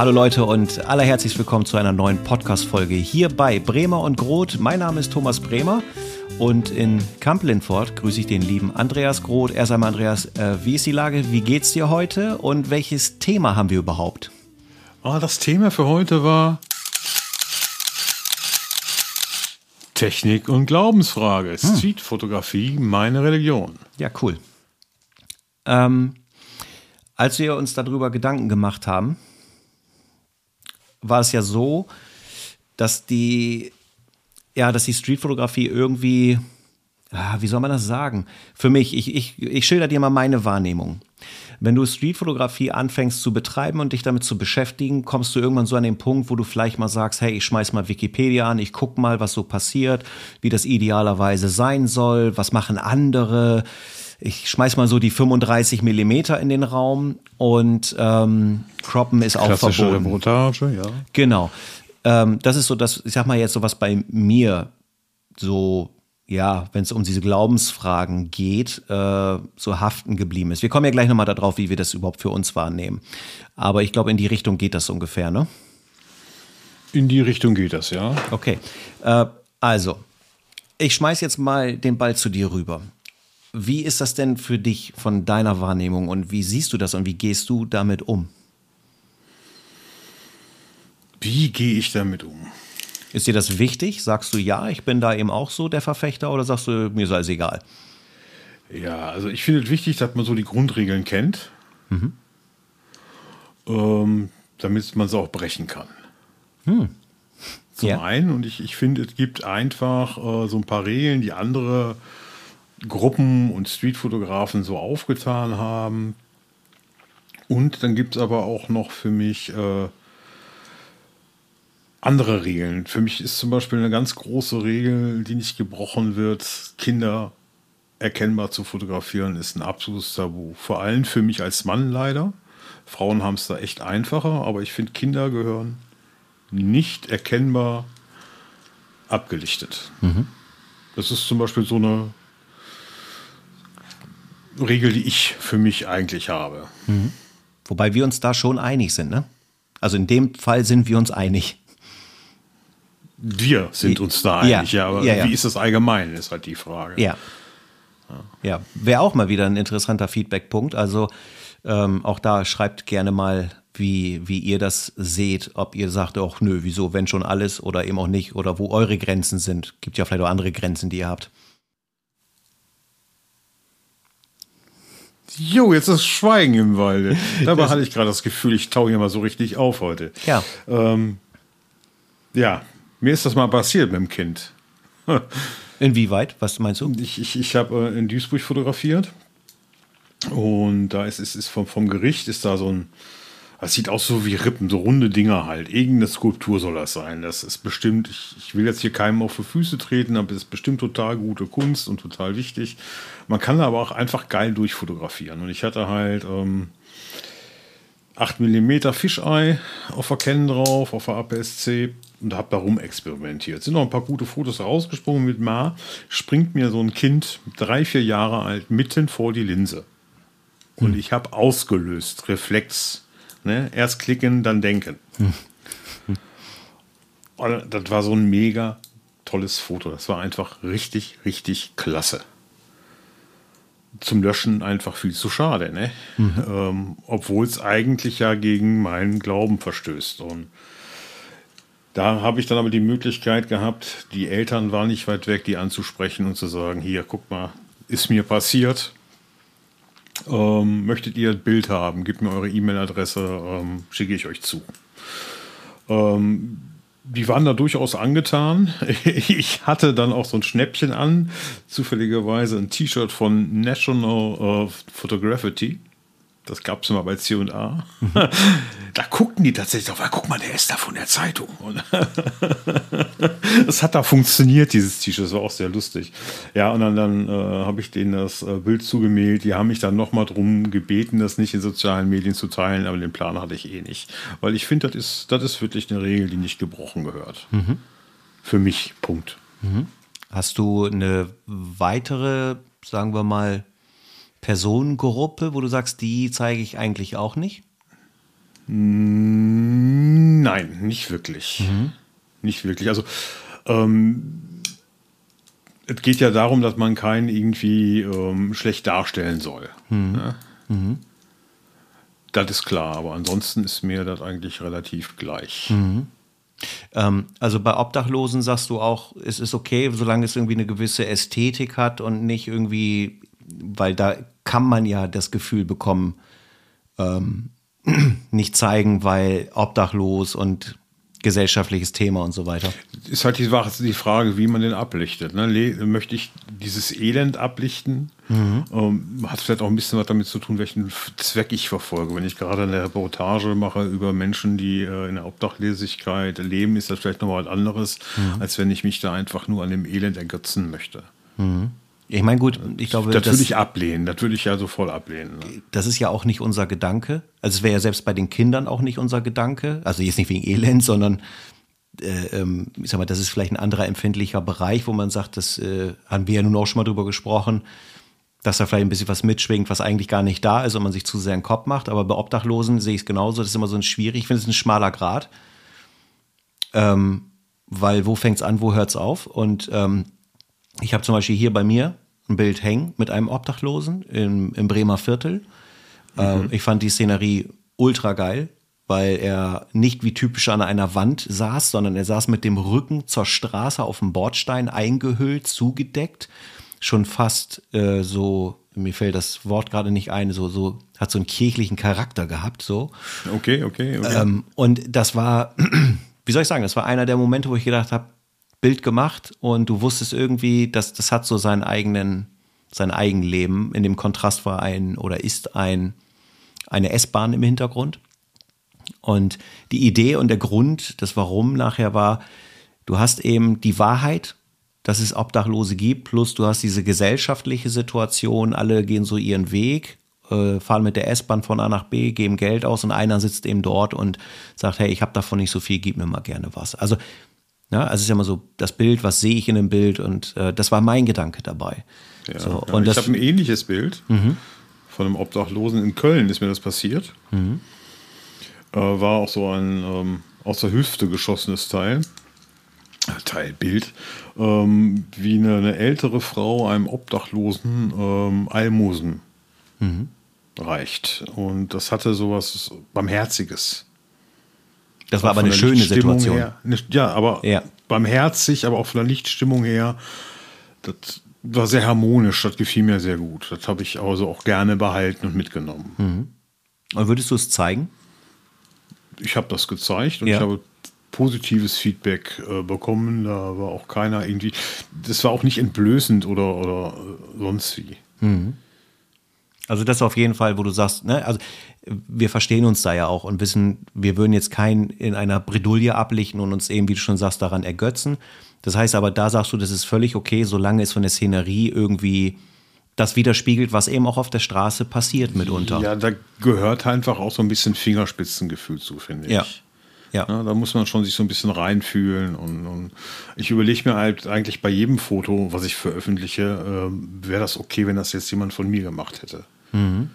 Hallo Leute und allerherzlich willkommen zu einer neuen Podcast-Folge hier bei Bremer und Groth. Mein Name ist Thomas Bremer und in Kamp-Lindfort grüße ich den lieben Andreas Groth. Erst einmal Andreas, äh, wie ist die Lage? Wie geht's dir heute und welches Thema haben wir überhaupt? Oh, das Thema für heute war Technik und Glaubensfrage. Hm. Streetfotografie, meine Religion. Ja, cool. Ähm, als wir uns darüber Gedanken gemacht haben, war es ja so, dass die, ja, dass die Streetfotografie irgendwie, ah, wie soll man das sagen? Für mich, ich, ich, ich schilder dir mal meine Wahrnehmung. Wenn du Streetfotografie anfängst zu betreiben und dich damit zu beschäftigen, kommst du irgendwann so an den Punkt, wo du vielleicht mal sagst, hey, ich schmeiß mal Wikipedia an, ich guck mal, was so passiert, wie das idealerweise sein soll, was machen andere, ich schmeiß mal so die 35 Millimeter in den Raum und ähm, Croppen ist auch verboten. Reportage, ja. Genau. Ähm, das ist so das, ich sag mal jetzt so was bei mir so ja, wenn es um diese Glaubensfragen geht, äh, so haften geblieben ist. Wir kommen ja gleich nochmal darauf, wie wir das überhaupt für uns wahrnehmen. Aber ich glaube, in die Richtung geht das ungefähr, ne? In die Richtung geht das, ja. Okay. Äh, also, ich schmeiß jetzt mal den Ball zu dir rüber. Wie ist das denn für dich von deiner Wahrnehmung und wie siehst du das und wie gehst du damit um? Wie gehe ich damit um? Ist dir das wichtig? Sagst du ja, ich bin da eben auch so der Verfechter oder sagst du, mir sei es egal? Ja, also ich finde es wichtig, dass man so die Grundregeln kennt, mhm. ähm, damit man sie auch brechen kann. Hm. Zum ja. einen, und ich, ich finde, es gibt einfach äh, so ein paar Regeln, die andere Gruppen und Streetfotografen so aufgetan haben. Und dann gibt es aber auch noch für mich äh, andere Regeln. Für mich ist zum Beispiel eine ganz große Regel, die nicht gebrochen wird, Kinder erkennbar zu fotografieren, ist ein absolutes Tabu. Vor allem für mich als Mann leider. Frauen haben es da echt einfacher, aber ich finde, Kinder gehören nicht erkennbar abgelichtet. Mhm. Das ist zum Beispiel so eine Regel, die ich für mich eigentlich habe. Mhm. Wobei wir uns da schon einig sind, ne? Also in dem Fall sind wir uns einig. Wir sind uns da einig, ja, ja aber ja, ja. wie ist das allgemein, ist halt die Frage. Ja. Ja, wäre auch mal wieder ein interessanter Feedback-Punkt. Also ähm, auch da schreibt gerne mal, wie, wie ihr das seht, ob ihr sagt, auch nö, wieso, wenn schon alles oder eben auch nicht, oder wo eure Grenzen sind. Gibt ja vielleicht auch andere Grenzen, die ihr habt. Jo, jetzt ist Schweigen im Walde. Dabei hatte ich gerade das Gefühl, ich tauche hier mal so richtig auf heute. Ja. Ähm, ja, mir ist das mal passiert mit dem Kind. Inwieweit? Was meinst du? Ich, ich, ich habe äh, in Duisburg fotografiert und da ist, ist, ist vom, vom Gericht ist da so ein, das sieht aus so wie Rippen, so runde Dinger halt. Irgendeine Skulptur soll das sein. Das ist bestimmt, ich, ich will jetzt hier keinem auf die Füße treten, aber es ist bestimmt total gute Kunst und total wichtig. Man kann aber auch einfach geil durchfotografieren. Und ich hatte halt ähm, 8 mm Fischei auf der Canon drauf, auf der APS-C und habe da rumexperimentiert. Sind noch ein paar gute Fotos rausgesprungen mit Ma. Springt mir so ein Kind, drei, vier Jahre alt, mitten vor die Linse. Und hm. ich habe ausgelöst, Reflex. Ne? Erst klicken, dann denken. Und das war so ein mega tolles Foto. Das war einfach richtig, richtig klasse. Zum Löschen einfach viel zu schade, ne? Mhm. Ähm, Obwohl es eigentlich ja gegen meinen Glauben verstößt. Und da habe ich dann aber die Möglichkeit gehabt, die Eltern waren nicht weit weg, die anzusprechen und zu sagen, hier, guck mal, ist mir passiert. Ähm, möchtet ihr ein Bild haben? Gebt mir eure E-Mail-Adresse, ähm, schicke ich euch zu. Ähm, die waren da durchaus angetan. Ich hatte dann auch so ein Schnäppchen an, zufälligerweise ein T-Shirt von National uh, Photography. Das gab es immer bei C&A. Mhm. da guckten die tatsächlich auf, guck mal, der ist da von der Zeitung. das hat da funktioniert, dieses T-Shirt, das war auch sehr lustig. Ja, und dann, dann äh, habe ich denen das äh, Bild zugemailt. Die haben mich dann nochmal darum gebeten, das nicht in sozialen Medien zu teilen, aber den Plan hatte ich eh nicht. Weil ich finde, das ist, das ist wirklich eine Regel, die nicht gebrochen gehört. Mhm. Für mich, Punkt. Mhm. Hast du eine weitere, sagen wir mal, Personengruppe, wo du sagst, die zeige ich eigentlich auch nicht? Nein, nicht wirklich. Mhm. Nicht wirklich. Also ähm, es geht ja darum, dass man keinen irgendwie ähm, schlecht darstellen soll. Mhm. Ne? Mhm. Das ist klar, aber ansonsten ist mir das eigentlich relativ gleich. Mhm. Ähm, also bei Obdachlosen sagst du auch, es ist okay, solange es irgendwie eine gewisse Ästhetik hat und nicht irgendwie, weil da kann man ja das Gefühl bekommen, ähm, nicht zeigen, weil obdachlos und gesellschaftliches Thema und so weiter. Ist halt die, Frage, wie man den ablichtet. Ne? Möchte ich dieses Elend ablichten? Mhm. Ähm, hat vielleicht auch ein bisschen was damit zu tun, welchen Zweck ich verfolge. Wenn ich gerade eine Reportage mache über Menschen, die äh, in der Obdachlosigkeit leben, ist das vielleicht nochmal was anderes, mhm. als wenn ich mich da einfach nur an dem Elend ergötzen möchte. Mhm. Ich meine, gut, ich glaube. Das, das würde ich ablehnen, das würde ich ja so voll ablehnen. Ne? Das ist ja auch nicht unser Gedanke. Also, es wäre ja selbst bei den Kindern auch nicht unser Gedanke. Also, jetzt nicht wegen Elend, sondern, äh, ähm, ich sag mal, das ist vielleicht ein anderer empfindlicher Bereich, wo man sagt, das äh, haben wir ja nun auch schon mal drüber gesprochen, dass da vielleicht ein bisschen was mitschwingt, was eigentlich gar nicht da ist und man sich zu sehr in den Kopf macht. Aber bei Obdachlosen sehe ich es genauso. Das ist immer so ein schwierig. Ich finde es ein schmaler Grad. Ähm, weil wo fängt es an, wo hört es auf? Und ähm, ich habe zum Beispiel hier bei mir ein Bild hängen mit einem Obdachlosen im, im Bremer Viertel. Ähm, mhm. ich fand die Szenerie ultra geil, weil er nicht wie typisch an einer Wand saß, sondern er saß mit dem Rücken zur Straße auf dem Bordstein eingehüllt, zugedeckt, schon fast äh, so, mir fällt das Wort gerade nicht ein, so, so, hat so einen kirchlichen Charakter gehabt, so. Okay, okay, okay. Ähm, und das war, wie soll ich sagen, das war einer der Momente, wo ich gedacht habe, Bild gemacht und du wusstest irgendwie, dass das hat so seinen eigenen, sein Eigenleben. In dem Kontrast war ein oder ist ein, eine S-Bahn im Hintergrund. Und die Idee und der Grund, das Warum nachher war, du hast eben die Wahrheit, dass es Obdachlose gibt, plus du hast diese gesellschaftliche Situation, alle gehen so ihren Weg, äh, fahren mit der S-Bahn von A nach B, geben Geld aus und einer sitzt eben dort und sagt, hey, ich habe davon nicht so viel, gib mir mal gerne was. Also ja, also es ist ja immer so das Bild, was sehe ich in dem Bild und äh, das war mein Gedanke dabei. Ja, so, ja. und ich habe ein ähnliches Bild mhm. von einem Obdachlosen in Köln ist mir das passiert. Mhm. Äh, war auch so ein ähm, aus der Hüfte geschossenes Teil. Äh, Teilbild, ähm, wie eine, eine, ältere Frau einem Obdachlosen ähm, Almosen mhm. reicht. Und das hatte sowas Barmherziges. Das war aber eine schöne Situation. Her, ja, aber ja. barmherzig, aber auch von der Lichtstimmung her, das war sehr harmonisch, das gefiel mir sehr gut. Das habe ich also auch gerne behalten und mitgenommen. Mhm. Und würdest du es zeigen? Ich habe das gezeigt und ja. ich habe positives Feedback äh, bekommen. Da war auch keiner irgendwie, das war auch nicht entblößend oder, oder äh, sonst wie. Mhm. Also das auf jeden Fall, wo du sagst, ne, also wir verstehen uns da ja auch und wissen, wir würden jetzt keinen in einer Bredouille ablichten und uns eben, wie du schon sagst, daran ergötzen. Das heißt aber, da sagst du, das ist völlig okay, solange es von der Szenerie irgendwie das widerspiegelt, was eben auch auf der Straße passiert mitunter. Ja, da gehört einfach auch so ein bisschen Fingerspitzengefühl zu, finde ich. Ja. Ja. ja. Da muss man schon sich so ein bisschen reinfühlen und, und ich überlege mir halt eigentlich bei jedem Foto, was ich veröffentliche, äh, wäre das okay, wenn das jetzt jemand von mir gemacht hätte. Mhm.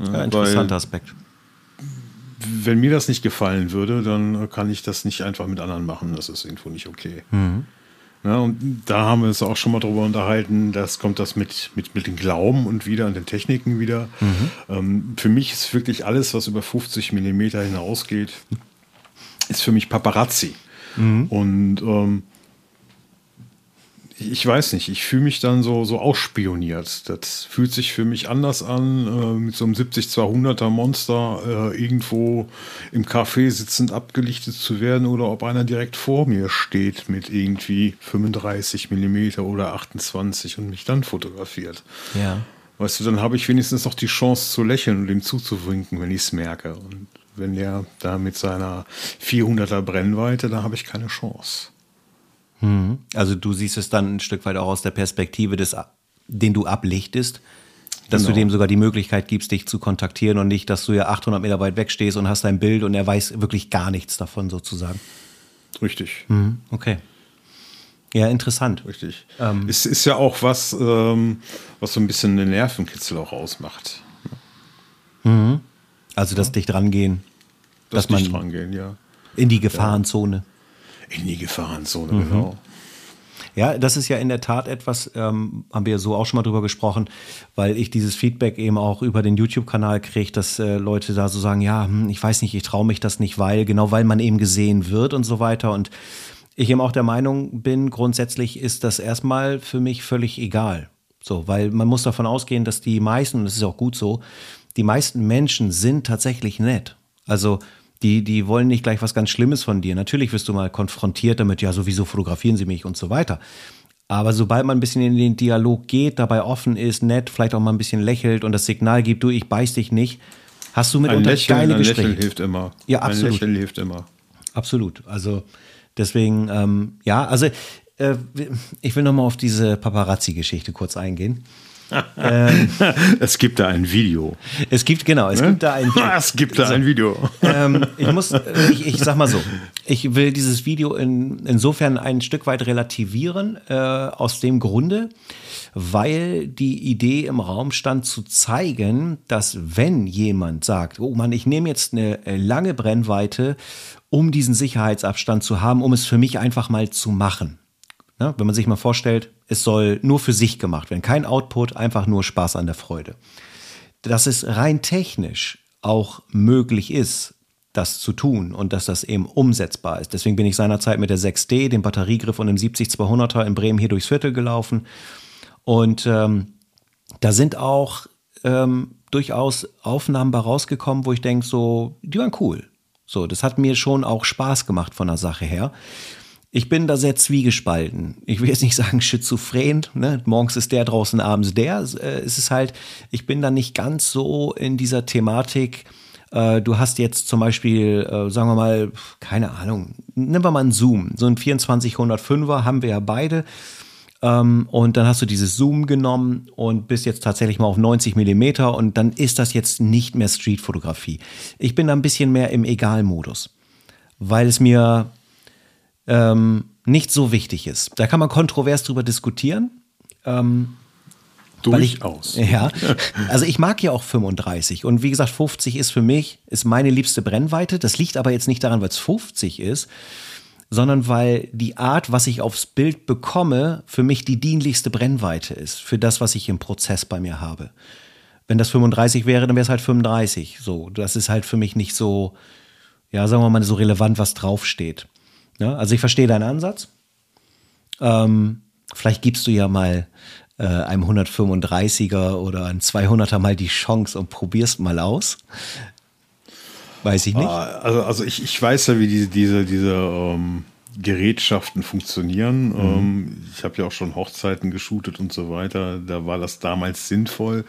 Ja, interessanter Aspekt. Wenn mir das nicht gefallen würde, dann kann ich das nicht einfach mit anderen machen. Das ist irgendwo nicht okay. Mhm. Ja, und da haben wir uns auch schon mal drüber unterhalten, das kommt das mit, mit, mit dem Glauben und wieder an den Techniken wieder. Mhm. Ähm, für mich ist wirklich alles, was über 50 Millimeter hinausgeht, ist für mich Paparazzi. Mhm. Und ähm, ich weiß nicht, ich fühle mich dann so, so ausspioniert. Das fühlt sich für mich anders an, äh, mit so einem 70-200er Monster äh, irgendwo im Café sitzend abgelichtet zu werden oder ob einer direkt vor mir steht mit irgendwie 35 mm oder 28 und mich dann fotografiert. Ja. Weißt du, dann habe ich wenigstens noch die Chance zu lächeln und ihm zuzuwinken, wenn ich es merke. Und wenn er da mit seiner 400er Brennweite, da habe ich keine Chance. Mhm. Also du siehst es dann ein Stück weit auch aus der Perspektive des, den du ablichtest, dass genau. du dem sogar die Möglichkeit gibst, dich zu kontaktieren und nicht, dass du ja 800 Meter weit weg stehst und hast dein Bild und er weiß wirklich gar nichts davon sozusagen. Richtig. Mhm. Okay. Ja, interessant. Richtig. Ähm, es ist ja auch was, ähm, was so ein bisschen den Nervenkitzel auch ausmacht. Mhm. Also das dicht rangehen. Das dass man dicht rangehen, ja. in die Gefahrenzone. In die Gefahrenzone, genau. Ja, das ist ja in der Tat etwas, ähm, haben wir so auch schon mal drüber gesprochen, weil ich dieses Feedback eben auch über den YouTube-Kanal kriege, dass äh, Leute da so sagen, ja, hm, ich weiß nicht, ich traue mich das nicht, weil, genau weil man eben gesehen wird und so weiter. Und ich eben auch der Meinung bin, grundsätzlich ist das erstmal für mich völlig egal. So, weil man muss davon ausgehen, dass die meisten, und das ist auch gut so, die meisten Menschen sind tatsächlich nett. Also die, die wollen nicht gleich was ganz Schlimmes von dir. Natürlich wirst du mal konfrontiert damit, ja, sowieso fotografieren sie mich und so weiter. Aber sobald man ein bisschen in den Dialog geht, dabei offen ist, nett, vielleicht auch mal ein bisschen lächelt und das Signal gibt, du, ich beiß dich nicht, hast du mitunter Ein Lächeln, geile ein Gespräche. Lächeln hilft immer. Ja, absolut. Ein Lächeln hilft immer. Absolut. Also deswegen, ähm, ja, also äh, ich will nochmal auf diese Paparazzi-Geschichte kurz eingehen. Es gibt da ein Video. Es gibt, genau, es gibt da ein Es gibt da ein Video. ähm, ich muss, äh, ich, ich sag mal so, ich will dieses Video in, insofern ein Stück weit relativieren, äh, aus dem Grunde, weil die Idee im Raum stand zu zeigen, dass wenn jemand sagt, oh Mann, ich nehme jetzt eine äh, lange Brennweite, um diesen Sicherheitsabstand zu haben, um es für mich einfach mal zu machen. Ne? Wenn man sich mal vorstellt, es soll nur für sich gemacht werden, kein Output, einfach nur Spaß an der Freude dass es rein technisch auch möglich ist, das zu tun und dass das eben umsetzbar ist. Deswegen bin ich seinerzeit mit der 6D, dem Batteriegriff und dem 70-200er in Bremen hier durchs Viertel gelaufen. Und ähm, da sind auch ähm, durchaus Aufnahmen bei rausgekommen, wo ich denke, so, die waren cool. So, das hat mir schon auch Spaß gemacht von der Sache her. Ich bin da sehr zwiegespalten. Ich will jetzt nicht sagen schizophren, ne? morgens ist der draußen, abends der. Äh, Es ist halt, ich bin da nicht ganz so in dieser Thematik. Äh, Du hast jetzt zum Beispiel, äh, sagen wir mal, keine Ahnung, nehmen wir mal einen Zoom. So ein 2405er haben wir ja beide. Ähm, und dann hast du dieses Zoom genommen und bist jetzt tatsächlich mal auf 90 Millimeter und dann ist das jetzt nicht mehr Streetfotografie. Ich bin da ein bisschen mehr im Egal-Modus, weil es mir ähm, nicht so wichtig ist. Da kann man kontrovers drüber diskutieren. Ich- Durchaus. Ja, also ich mag ja auch 35 und wie gesagt 50 ist für mich ist meine liebste Brennweite. Das liegt aber jetzt nicht daran, weil es 50 ist, sondern weil die Art, was ich aufs Bild bekomme, für mich die dienlichste Brennweite ist für das, was ich im Prozess bei mir habe. Wenn das 35 wäre, dann wäre es halt 35. So, das ist halt für mich nicht so, ja, sagen wir mal so relevant, was draufsteht. Ja, also ich verstehe deinen Ansatz. Ähm, vielleicht gibst du ja mal äh, einem 135er oder einem 200er mal die Chance und probierst mal aus. Weiß ich nicht. Ah, Also, also ich, ich weiß ja, wie diese, diese, diese ähm, Gerätschaften funktionieren. Ähm, ich habe ja auch schon Hochzeiten geshootet und so weiter. Da war das damals sinnvoll.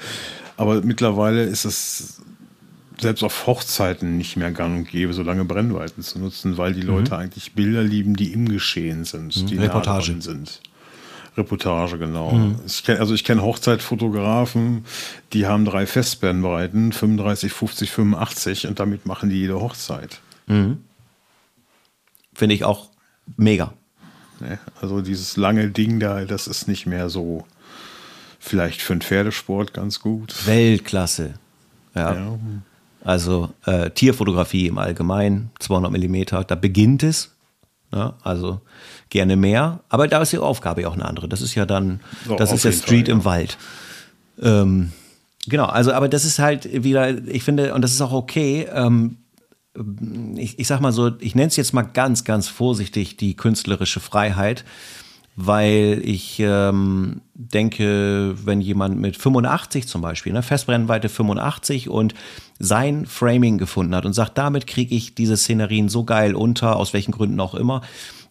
Aber mittlerweile ist es selbst auf Hochzeiten nicht mehr gang und gäbe, so lange Brennweiten zu nutzen, weil die Leute eigentlich Bilder lieben, die im Geschehen sind, die nah Reportage. sind. Reportage, genau. Ich kenn, also ich kenne Hochzeitfotografen, die haben drei Festbrennweiten, 35, 50, 85 und damit machen die jede Hochzeit. Finde ich auch mega. Ne? Also dieses lange Ding da, das ist nicht mehr so vielleicht für den Pferdesport ganz gut. Weltklasse. Ja. Ja. Also äh, Tierfotografie im Allgemeinen, 200 Millimeter, da beginnt es. Ja, also gerne mehr. Aber da ist die Aufgabe ja auch eine andere. Das ist ja dann, So, das ist ja Street Fall, im ja. Wald. Ähm, genau, also aber das ist halt wieder, ich finde, und das ist auch okay, ähm, ich, ich sag mal so, ich nenne es jetzt mal ganz, ganz vorsichtig die künstlerische Freiheit, weil ich ähm, denke, wenn jemand mit 85 zum Beispiel, ne, Festbrennweite 85 und sein Framing gefunden hat und sagt, damit kriege ich diese Szenerien so geil unter, aus welchen Gründen auch immer,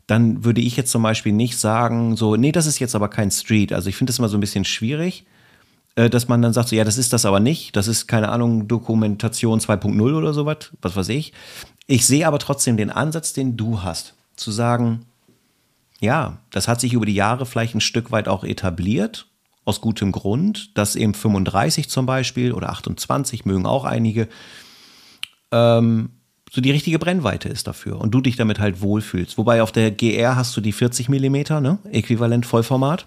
dann würde ich jetzt zum Beispiel nicht sagen, so, nee, das ist jetzt aber kein Street. Also ich finde das immer so ein bisschen schwierig äh, dass man dann sagt, so, ja, das ist das aber nicht, das ist keine Ahnung, Dokumentation 2.0 oder sowas, was weiß ich. Ich sehe aber trotzdem den Ansatz, den du hast, zu sagen, ja, das hat sich über die Jahre vielleicht ein Stück weit auch etabliert, aus gutem Grund, dass eben 35 zum Beispiel oder 28 mögen auch einige, ähm, so die richtige Brennweite ist dafür und du dich damit halt wohlfühlst. Wobei auf der GR hast du die 40 Millimeter, ne? Äquivalent Vollformat.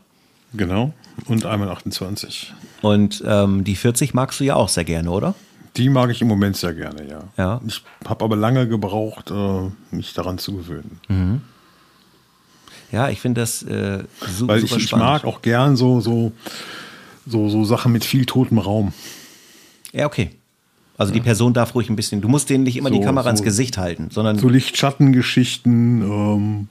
Genau. Und einmal 28. Und ähm, die 40 magst du ja auch sehr gerne, oder? Die mag ich im Moment sehr gerne, ja. Ja. Ich habe aber lange gebraucht, äh, mich daran zu gewöhnen. Mhm. Ja, ich finde das äh, su Weil super ich, ich spannend. mag auch gern so, so, so, so Sachen mit viel totem Raum. Ja, okay. Also die Person darf ruhig ein bisschen. Du musst denen nicht immer die So- Kamera ins so- Gesicht halten, sondern So Licht-Schatten-Geschichten ähm,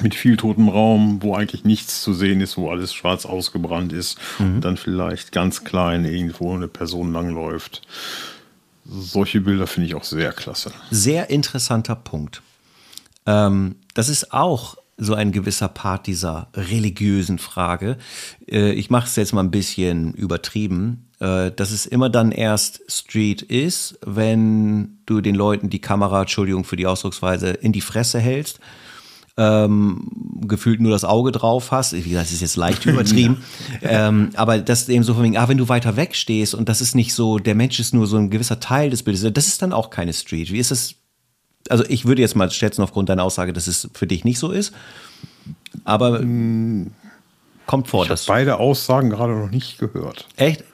mit viel totem Raum, wo eigentlich nichts zu sehen ist, wo alles schwarz ausgebrannt ist Mhm. und dann vielleicht ganz klein irgendwo eine Person langläuft. Solche Bilder finde ich auch sehr klasse. sehr interessanter Punkt. Ähm, das ist auch so ein gewisser Part dieser religiösen Frage. Äh, ich mache es jetzt mal ein bisschen übertrieben, äh, dass es immer dann erst Street ist, wenn du den Leuten die Kamera, Entschuldigung für die Ausdrucksweise, in die Fresse hältst. Ähm, gefühlt nur das Auge drauf hast. Wie gesagt, das ist jetzt leicht übertrieben. ähm, aber das eben so von wegen, ah, wenn du weiter weg stehst und das ist nicht so, der Mensch ist nur so ein gewisser Teil des Bildes, das ist dann auch keine Street. Wie ist es? Also ich würde jetzt mal schätzen aufgrund deiner Aussage, dass es für dich nicht so ist. Aber kommt vor, Ich habe beide Aussagen gerade noch nicht gehört. echt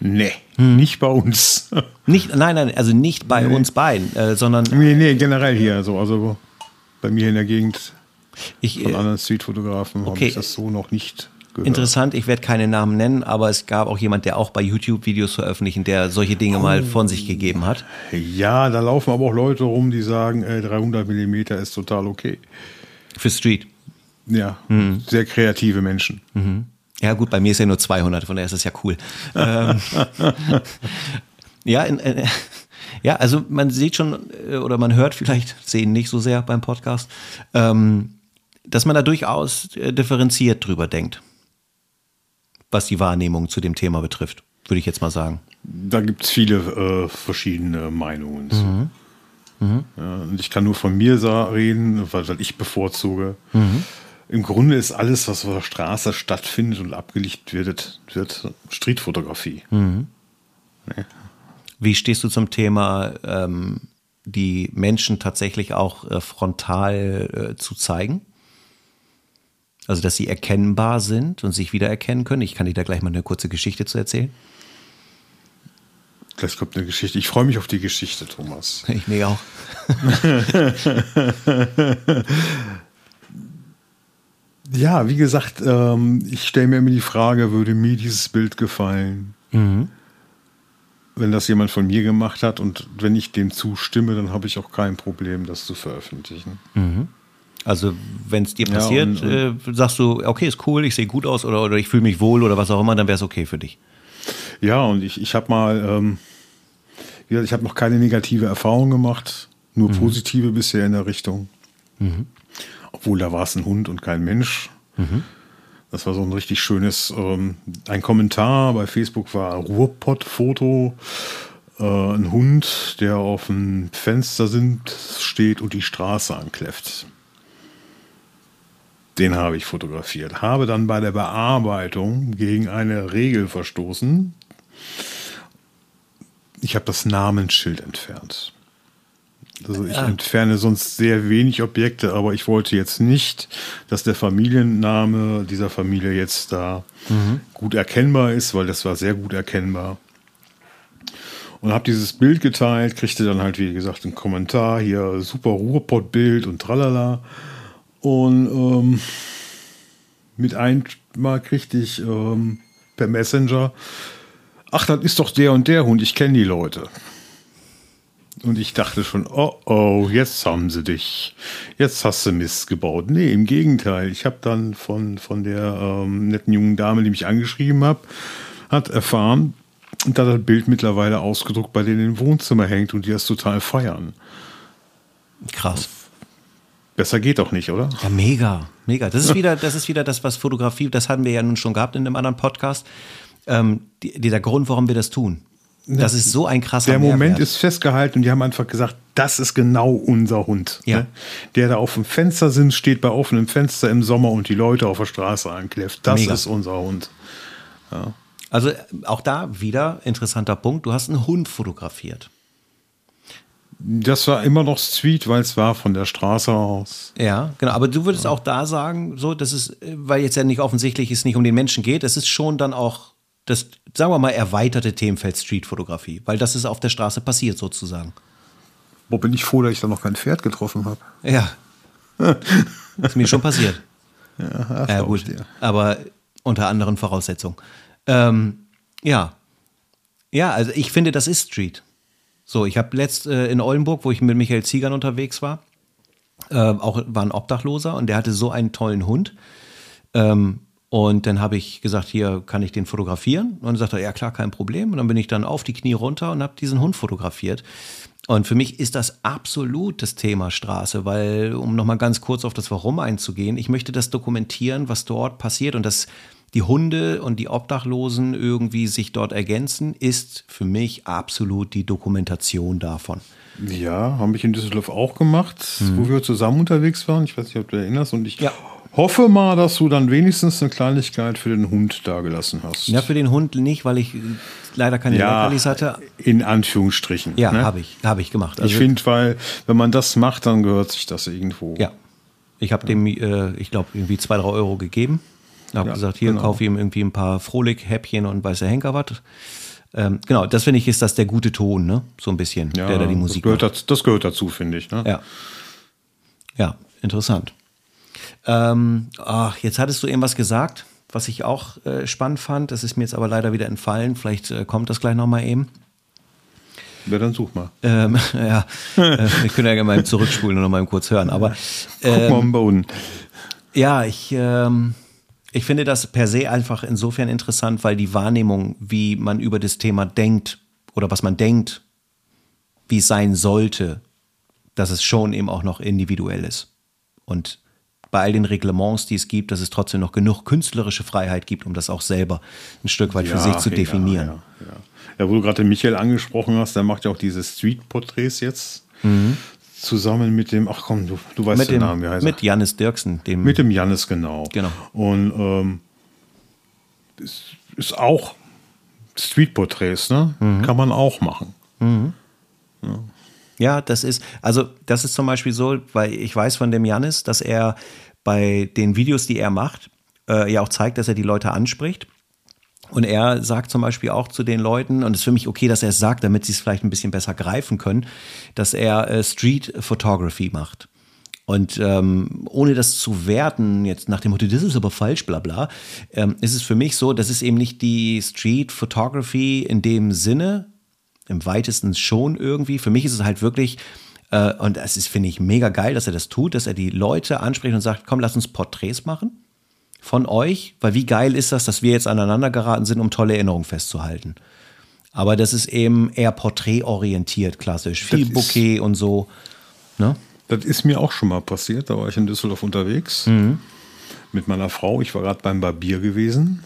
Nee, Hm. nicht bei uns. nicht, nein, nein, also nicht bei uns beiden, äh, sondern nee, nee, generell hier. So, also bei mir in der Gegend ich, von äh, anderen Streetfotografen habe okay. ich das so noch nicht gehört. Interessant, ich werde keine Namen nennen, aber es gab auch jemand, der auch bei YouTube Videos veröffentlicht, der solche Dinge mal von sich gegeben hat. Ja, da laufen aber auch Leute rum, die sagen, äh, 300 Millimeter ist total okay. Für Street. Ja, Hm. sehr kreative Menschen. Ja, gut, bei mir ist ja nur 200, von daher ist das ja cool. ähm, ja, in, äh, ja, also man sieht schon äh, oder man hört vielleicht, sehen nicht so sehr beim Podcast, ähm, dass man da durchaus äh, differenziert drüber denkt, was die Wahrnehmung zu dem Thema betrifft, würde ich jetzt mal sagen. Da gibt es viele äh, verschiedene Meinungen zu. Mhm. Ja, und ich kann nur von mir reden, weil, weil ich bevorzuge. Mhm. Im Grunde ist alles, was auf der Straße stattfindet und abgelichtet wird, wird Streetfotografie. Mhm. Wie stehst du zum Thema, ähm, die Menschen tatsächlich auch äh, frontal äh, zu zeigen? Also, dass sie erkennbar sind und sich wiedererkennen können. Ich kann dir da gleich mal eine kurze Geschichte zu erzählen. Gleich kommt eine Geschichte. Ich freue mich auf die Geschichte, Thomas. Ich mir auch. Ja, wie gesagt, ähm, ich stelle mir immer die Frage, würde mir dieses Bild gefallen? Mhm. Wenn das jemand von mir gemacht hat und wenn ich dem zustimme, dann habe ich auch kein Problem, das zu veröffentlichen. Also, wenn es dir Ja, passiert, und- und- äh, sagst du, okay, ist cool, ich sehe gut aus oder, oder ich fühle mich wohl oder was auch immer, dann wäre es okay für dich. Ja, und ich, ich habe mal, ähm, wie gesagt, ich habe noch keine negative Erfahrung gemacht, nur positive bisher in der Richtung. Obwohl da war es ein Hund und kein Mensch. Das war so ein richtig schönes, ähm, ein Kommentar bei Facebook war Ruhrpott-Foto, äh, ein Hund, der auf dem Fenster sind, steht und die Straße ankläfft. Den habe ich fotografiert. Habe dann bei der Bearbeitung gegen eine Regel verstoßen. Ich habe das Namensschild entfernt. Also ich Ah. entferne sonst sehr wenig Objekte, aber ich wollte jetzt nicht, dass der Familienname dieser Familie jetzt da gut erkennbar ist, weil das war sehr gut erkennbar. Und habe dieses Bild geteilt, kriegte dann halt, wie gesagt, einen Kommentar, hier super Ruhrpott-Bild und tralala. Und ähm, mit einmal kriegte ich ähm, per Messenger, ach, das ist doch der und der Hund, ich kenne die Leute. Und ich dachte schon, oh oh, jetzt haben sie dich. Jetzt hast du Mist gebaut. Nee, im Gegenteil. Ich habe dann von, von der ähm, netten jungen Dame, die mich angeschrieben hat, hat erfahren, dass das Bild mittlerweile ausgedruckt bei denen im Wohnzimmer hängt und die das total feiern. Krass. Besser geht doch nicht, oder? Ja, mega, mega. Das ist wieder, das ist wieder das, was Fotografie, das hatten wir ja nun schon gehabt in einem anderen Podcast. Ähm, die, dieser Grund, warum wir das tun. Das ist so ein krasser Der Moment Mehrwert. ist festgehalten und die haben einfach gesagt, das ist genau unser Hund. Ja. Ne? Der da auf dem Fenster sind, steht bei offenem Fenster im Sommer und die Leute auf der Straße ankläfft. Das Mega. ist unser Hund. Also äh, auch da wieder interessanter Punkt. Du hast einen Hund fotografiert. Das war immer noch Street, weil es war von der Straße aus. Ja, genau. Aber du würdest auch da sagen, so, dass es, äh, weil jetzt ja nicht offensichtlich es nicht um den Menschen geht, es ist schon dann auch das, sagen wir mal, erweiterte Themenfeld Streetfotografie, weil das ist auf der Straße passiert sozusagen. Wo bin ich froh, dass ich da noch kein Pferd getroffen habe. Ja. ist mir schon passiert. Ja, ja gut. Aber unter anderen Voraussetzungen. Ähm, ja. Ja, also ich finde, das ist Street. So, ich habe letzt äh, in Oldenburg, wo ich mit Michael Ziegern unterwegs war, äh, auch war ein Obdachloser und der hatte so einen tollen Hund. Ähm, und dann habe ich gesagt, hier kann ich den fotografieren. Und dann sagte er, ja klar, kein Problem. Und dann bin ich dann auf die Knie runter und habe diesen Hund fotografiert. Und für mich ist das absolut das Thema Straße, weil, um nochmal ganz kurz auf das Warum einzugehen, ich möchte das dokumentieren, was dort passiert und dass die Hunde und die Obdachlosen irgendwie sich dort ergänzen, ist für mich absolut die Dokumentation davon. Ja, haben ich in Düsseldorf auch gemacht, mhm. wo wir zusammen unterwegs waren. Ich weiß nicht, ob du erinnerst. Und ich ja. hoffe mal, dass du dann wenigstens eine Kleinigkeit für den Hund dagelassen hast. Ja, für den Hund nicht, weil ich leider keine ja, Leckerlis hatte. In Anführungsstrichen. Ja, ne? habe ich, habe ich gemacht. Also, ich finde, weil wenn man das macht, dann gehört sich das irgendwo. Ja, ich habe dem, äh, ich glaube, irgendwie zwei, drei Euro gegeben. Ich habe ja, gesagt, hier genau. kaufe ihm irgendwie ein paar Frohlich-Häppchen und weiße Henker was. Ähm, genau, das finde ich, ist das der gute Ton, ne? So ein bisschen, ja, der da die Musik das gehört, dazu, das gehört dazu, finde ich. Ne? Ja. Ja, interessant. Ähm, ach, jetzt hattest du irgendwas gesagt, was ich auch äh, spannend fand. Das ist mir jetzt aber leider wieder entfallen. Vielleicht äh, kommt das gleich nochmal eben. Ja, dann such mal. Ähm, ja, äh, wir können ja gerne mal zurückspulen und nochmal kurz hören. Aber ähm, Guck mal am Boden. Ja, ich, ähm, ich finde das per se einfach insofern interessant, weil die Wahrnehmung, wie man über das Thema denkt oder was man denkt, wie es sein sollte, dass es schon eben auch noch individuell ist. Und bei all den Reglements, die es gibt, dass es trotzdem noch genug künstlerische Freiheit gibt, um das auch selber ein Stück weit für sich zu definieren. Ja, ja, ja. ja, wo du gerade Michael angesprochen hast, der macht ja auch diese Street-Porträts jetzt. Mhm zusammen mit dem, ach komm, du, du weißt mit den dem, Namen, wie heißt Mit Janis Dirksen. Dem mit dem Janis, genau. genau. Und ähm, ist, ist auch Streetporträts, ne? Mhm. Kann man auch machen. Mhm. Ja. ja. das ist, also das ist zum Beispiel so, weil ich weiß von dem Janis, dass er bei den Videos, die er macht, äh, ja auch zeigt, dass er die Leute anspricht. Und er sagt zum Beispiel auch zu den Leuten, und es ist für mich okay, dass er es sagt, damit sie es vielleicht ein bisschen besser greifen können, dass er äh, Street Photography macht. Und ähm, ohne das zu werten, jetzt nach dem Motto, das ist aber falsch, bla bla, ähm, ist es für mich so, das ist eben nicht die Street Photography in dem Sinne, im weitesten schon irgendwie. Für mich ist es halt wirklich, äh, und es ist, finde ich, mega geil, dass er das tut, dass er die Leute anspricht und sagt, komm, lass uns Porträts machen von euch, weil wie geil ist das, dass wir jetzt aneinander geraten sind, um tolle Erinnerungen festzuhalten. Aber das ist eben eher porträtorientiert, klassisch. Viel Bouquet und so. Ne? Das ist mir auch schon mal passiert. Da war ich in Düsseldorf unterwegs mhm. mit meiner Frau. Ich war gerade beim Barbier gewesen.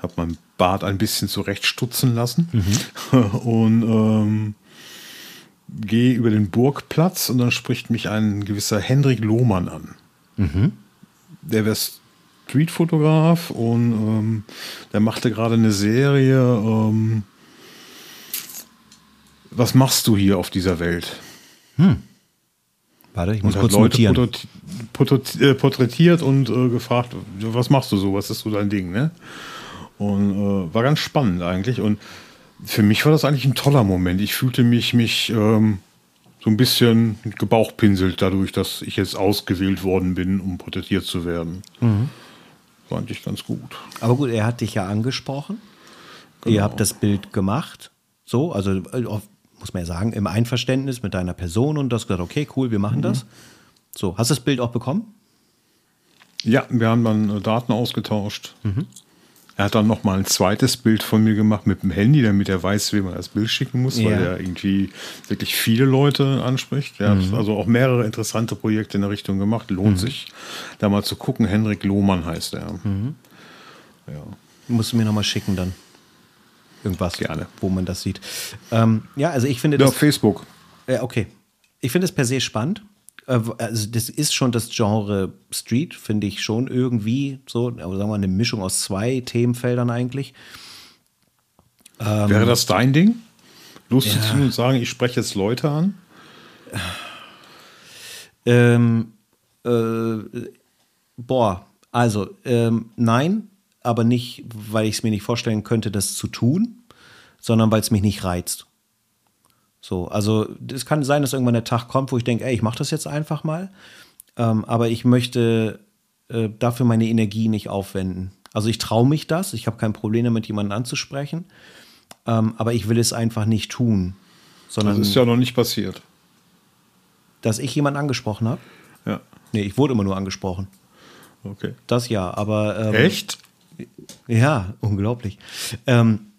Habe mein Bart ein bisschen zurechtstutzen lassen. Mhm. Und ähm, gehe über den Burgplatz und dann spricht mich ein gewisser Hendrik Lohmann an. Mhm der wäre Streetfotograf und ähm, der machte gerade eine Serie. Ähm, was machst du hier auf dieser Welt? Hm. Warte, ich muss und kurz Leute notieren. Äh, porträtiert und äh, gefragt, was machst du so, was ist so dein Ding, ne? Und äh, war ganz spannend eigentlich. Und für mich war das eigentlich ein toller Moment. Ich fühlte mich, mich ähm, so ein bisschen gebauchpinselt dadurch, dass ich jetzt ausgewählt worden bin, um porträtiert zu werden. Mhm. War eigentlich ganz gut. Aber gut, er hat dich ja angesprochen. Genau. Ihr habt das Bild gemacht. So, also äh, muss man ja sagen, im Einverständnis mit deiner Person und das gesagt, okay, cool, wir machen mhm. das. So, hast du das Bild auch bekommen? Ja, wir haben dann äh, Daten ausgetauscht. Mhm. Er hat dann noch mal ein zweites Bild von mir gemacht mit dem Handy, damit er weiß, wie man das Bild schicken muss, ja. weil er irgendwie wirklich viele Leute anspricht. Er mhm. hat also auch mehrere interessante Projekte in der Richtung gemacht. Lohnt mhm. sich, da mal zu gucken. Henrik Lohmann heißt er. Mhm. Ja. Musst du mir noch mal schicken dann. Irgendwas, Gerne. wo man das sieht. Ähm, ja, also ich finde das. Ja, auf Facebook. Ja, okay. Ich finde es per se spannend. Äh, also das ist schon das Genre Street, finde ich schon irgendwie so, aber sagen wir mal eine Mischung aus zwei Themenfeldern eigentlich. Ähm, Wäre das dein Ding? Loszuziehen ja. und sagen, ich spreche jetzt Leute an? Ähm, äh, boah, also ähm, nein, aber nicht, weil ich es mir nicht vorstellen könnte, das zu tun, sondern weil es mich nicht reizt. So, also es kann sein, dass irgendwann der Tag kommt, wo ich denke, ey, ich mache das jetzt einfach mal, ähm, aber ich möchte äh, dafür meine Energie nicht aufwenden. Also ich traue mich das, ich habe kein Problem damit, jemanden anzusprechen, ähm, aber ich will es einfach nicht tun. Sondern, das ist ja noch nicht passiert. Dass ich jemanden angesprochen habe? Ja. Nee, ich wurde immer nur angesprochen. Okay. Das ja, aber. Ähm, Echt? Ja, unglaublich. Ähm,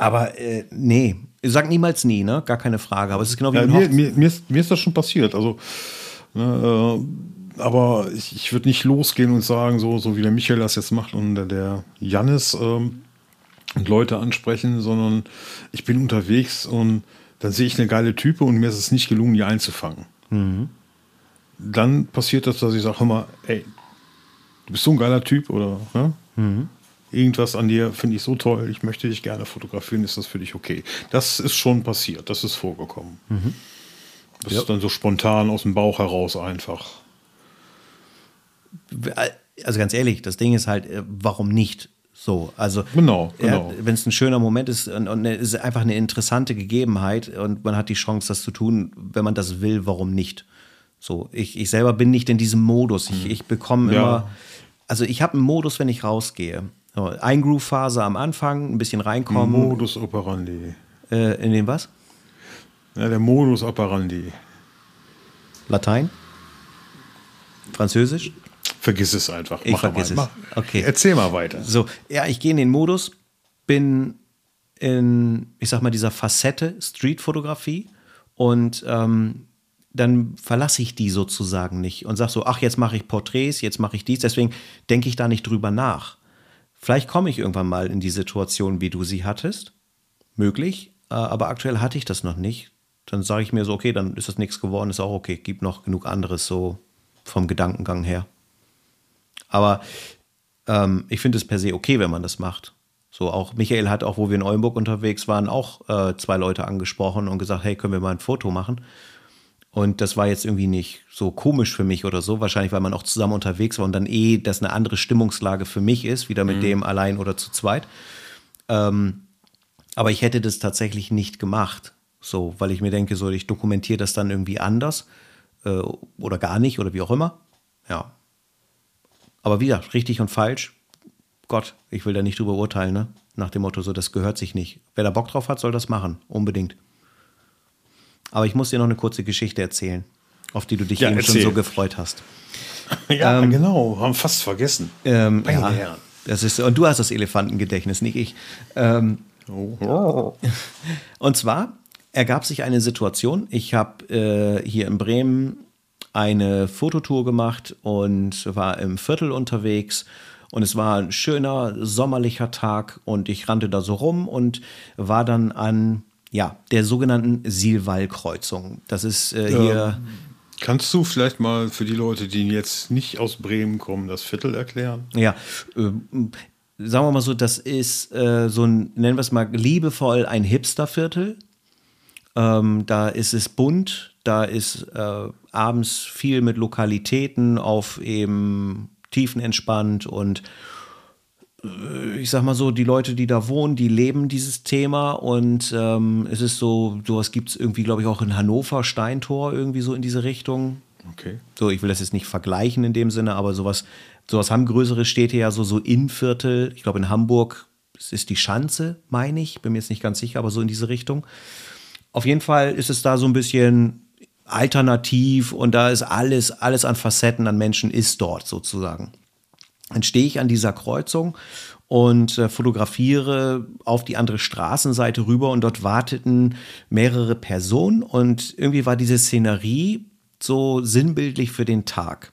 aber äh, nee, sag niemals nie, ne? Gar keine Frage. Aber es ist genau wie ja, mir, mir, mir, ist, mir ist das schon passiert. Also, ne, äh, aber ich, ich würde nicht losgehen und sagen, so, so wie der Michael das jetzt macht und der, der Jannis ähm, Leute ansprechen, sondern ich bin unterwegs und dann sehe ich eine geile Type und mir ist es nicht gelungen, die einzufangen. Mhm. Dann passiert das, dass ich sage, mal, ey, du bist so ein geiler Typ oder ne? mhm. Irgendwas an dir finde ich so toll, ich möchte dich gerne fotografieren, ist das für dich okay? Das ist schon passiert, das ist vorgekommen. Mhm. Das ja. ist dann so spontan aus dem Bauch heraus einfach. Also ganz ehrlich, das Ding ist halt, äh, warum nicht? So, also genau, genau. wenn es ein schöner Moment ist und, und es ist einfach eine interessante Gegebenheit und man hat die Chance, das zu tun, wenn man das will, warum nicht? So, ich, ich selber bin nicht in diesem Modus. Ich, hm. ich bekomme ja. immer, also ich habe einen Modus, wenn ich rausgehe. Eingroove-Phase am Anfang, ein bisschen reinkommen. Modus operandi. Äh, in dem was? Ja, der Modus operandi. Latein? Französisch? Vergiss es einfach. Ich Mach vergiss mal. es. Okay. Erzähl mal weiter. So, ja, ich gehe in den Modus, bin in, ich sag mal, dieser Facette Streetfotografie und ähm, dann verlasse ich die sozusagen nicht und sage so, ach, jetzt mache ich Porträts, jetzt mache ich dies, deswegen denke ich da nicht drüber nach. Vielleicht komme ich irgendwann mal in die Situation, wie du sie hattest. Möglich, äh, aber aktuell hatte ich das noch nicht. Dann sage ich mir so, okay, dann ist das nichts geworden, ist auch okay, gibt noch genug anderes so vom Gedankengang her. Aber ähm, ich finde es per se okay, wenn man das macht. So, auch Michael hat auch, wo wir in Oldenburg unterwegs waren, auch äh, zwei Leute angesprochen und gesagt, hey, können wir mal ein Foto machen? Und das war jetzt irgendwie nicht so komisch für mich oder so, wahrscheinlich, weil man auch zusammen unterwegs war und dann eh das eine andere Stimmungslage für mich ist, wieder mit mhm. dem allein oder zu zweit. Ähm, aber ich hätte das tatsächlich nicht gemacht, so, weil ich mir denke, so, ich dokumentiere das dann irgendwie anders äh, oder gar nicht oder wie auch immer. Ja, aber wieder, richtig und falsch, Gott, ich will da nicht drüber urteilen, ne? Nach dem Motto, so, das gehört sich nicht. Wer da Bock drauf hat, soll das machen, unbedingt. Aber ich muss dir noch eine kurze Geschichte erzählen, auf die du dich ja, eben erzähl. schon so gefreut hast. Ja, ähm, genau, haben fast vergessen. Ähm, ja, das ist, und du hast das Elefantengedächtnis, nicht ich. Ähm, oh. Und zwar ergab sich eine Situation. Ich habe äh, hier in Bremen eine Fototour gemacht und war im Viertel unterwegs. Und es war ein schöner sommerlicher Tag und ich rannte da so rum und war dann an ja, der sogenannten Silwall-Kreuzung. Das ist äh, hier. Ja. Kannst du vielleicht mal für die Leute, die jetzt nicht aus Bremen kommen, das Viertel erklären? Ja, äh, sagen wir mal so, das ist äh, so ein, nennen wir es mal liebevoll, ein Hipsterviertel. Ähm, da ist es bunt, da ist äh, abends viel mit Lokalitäten auf eben tiefenentspannt und äh, ich sag mal so, die Leute, die da wohnen, die leben dieses Thema und ähm, es ist so, sowas gibt es irgendwie, glaube ich, auch in Hannover, Steintor, irgendwie so in diese Richtung. Okay. So, ich will das jetzt nicht vergleichen in dem Sinne, aber sowas, sowas haben größere Städte ja so, so Innenviertel. Ich glaube, in Hamburg, ist die Schanze, meine ich, bin mir jetzt nicht ganz sicher, aber so in diese Richtung. Auf jeden Fall ist es da so ein bisschen alternativ und da ist alles, alles an Facetten, an Menschen ist dort sozusagen. Dann stehe ich an dieser Kreuzung und äh, fotografiere auf die andere Straßenseite rüber und dort warteten mehrere Personen und irgendwie war diese Szenerie so sinnbildlich für den Tag.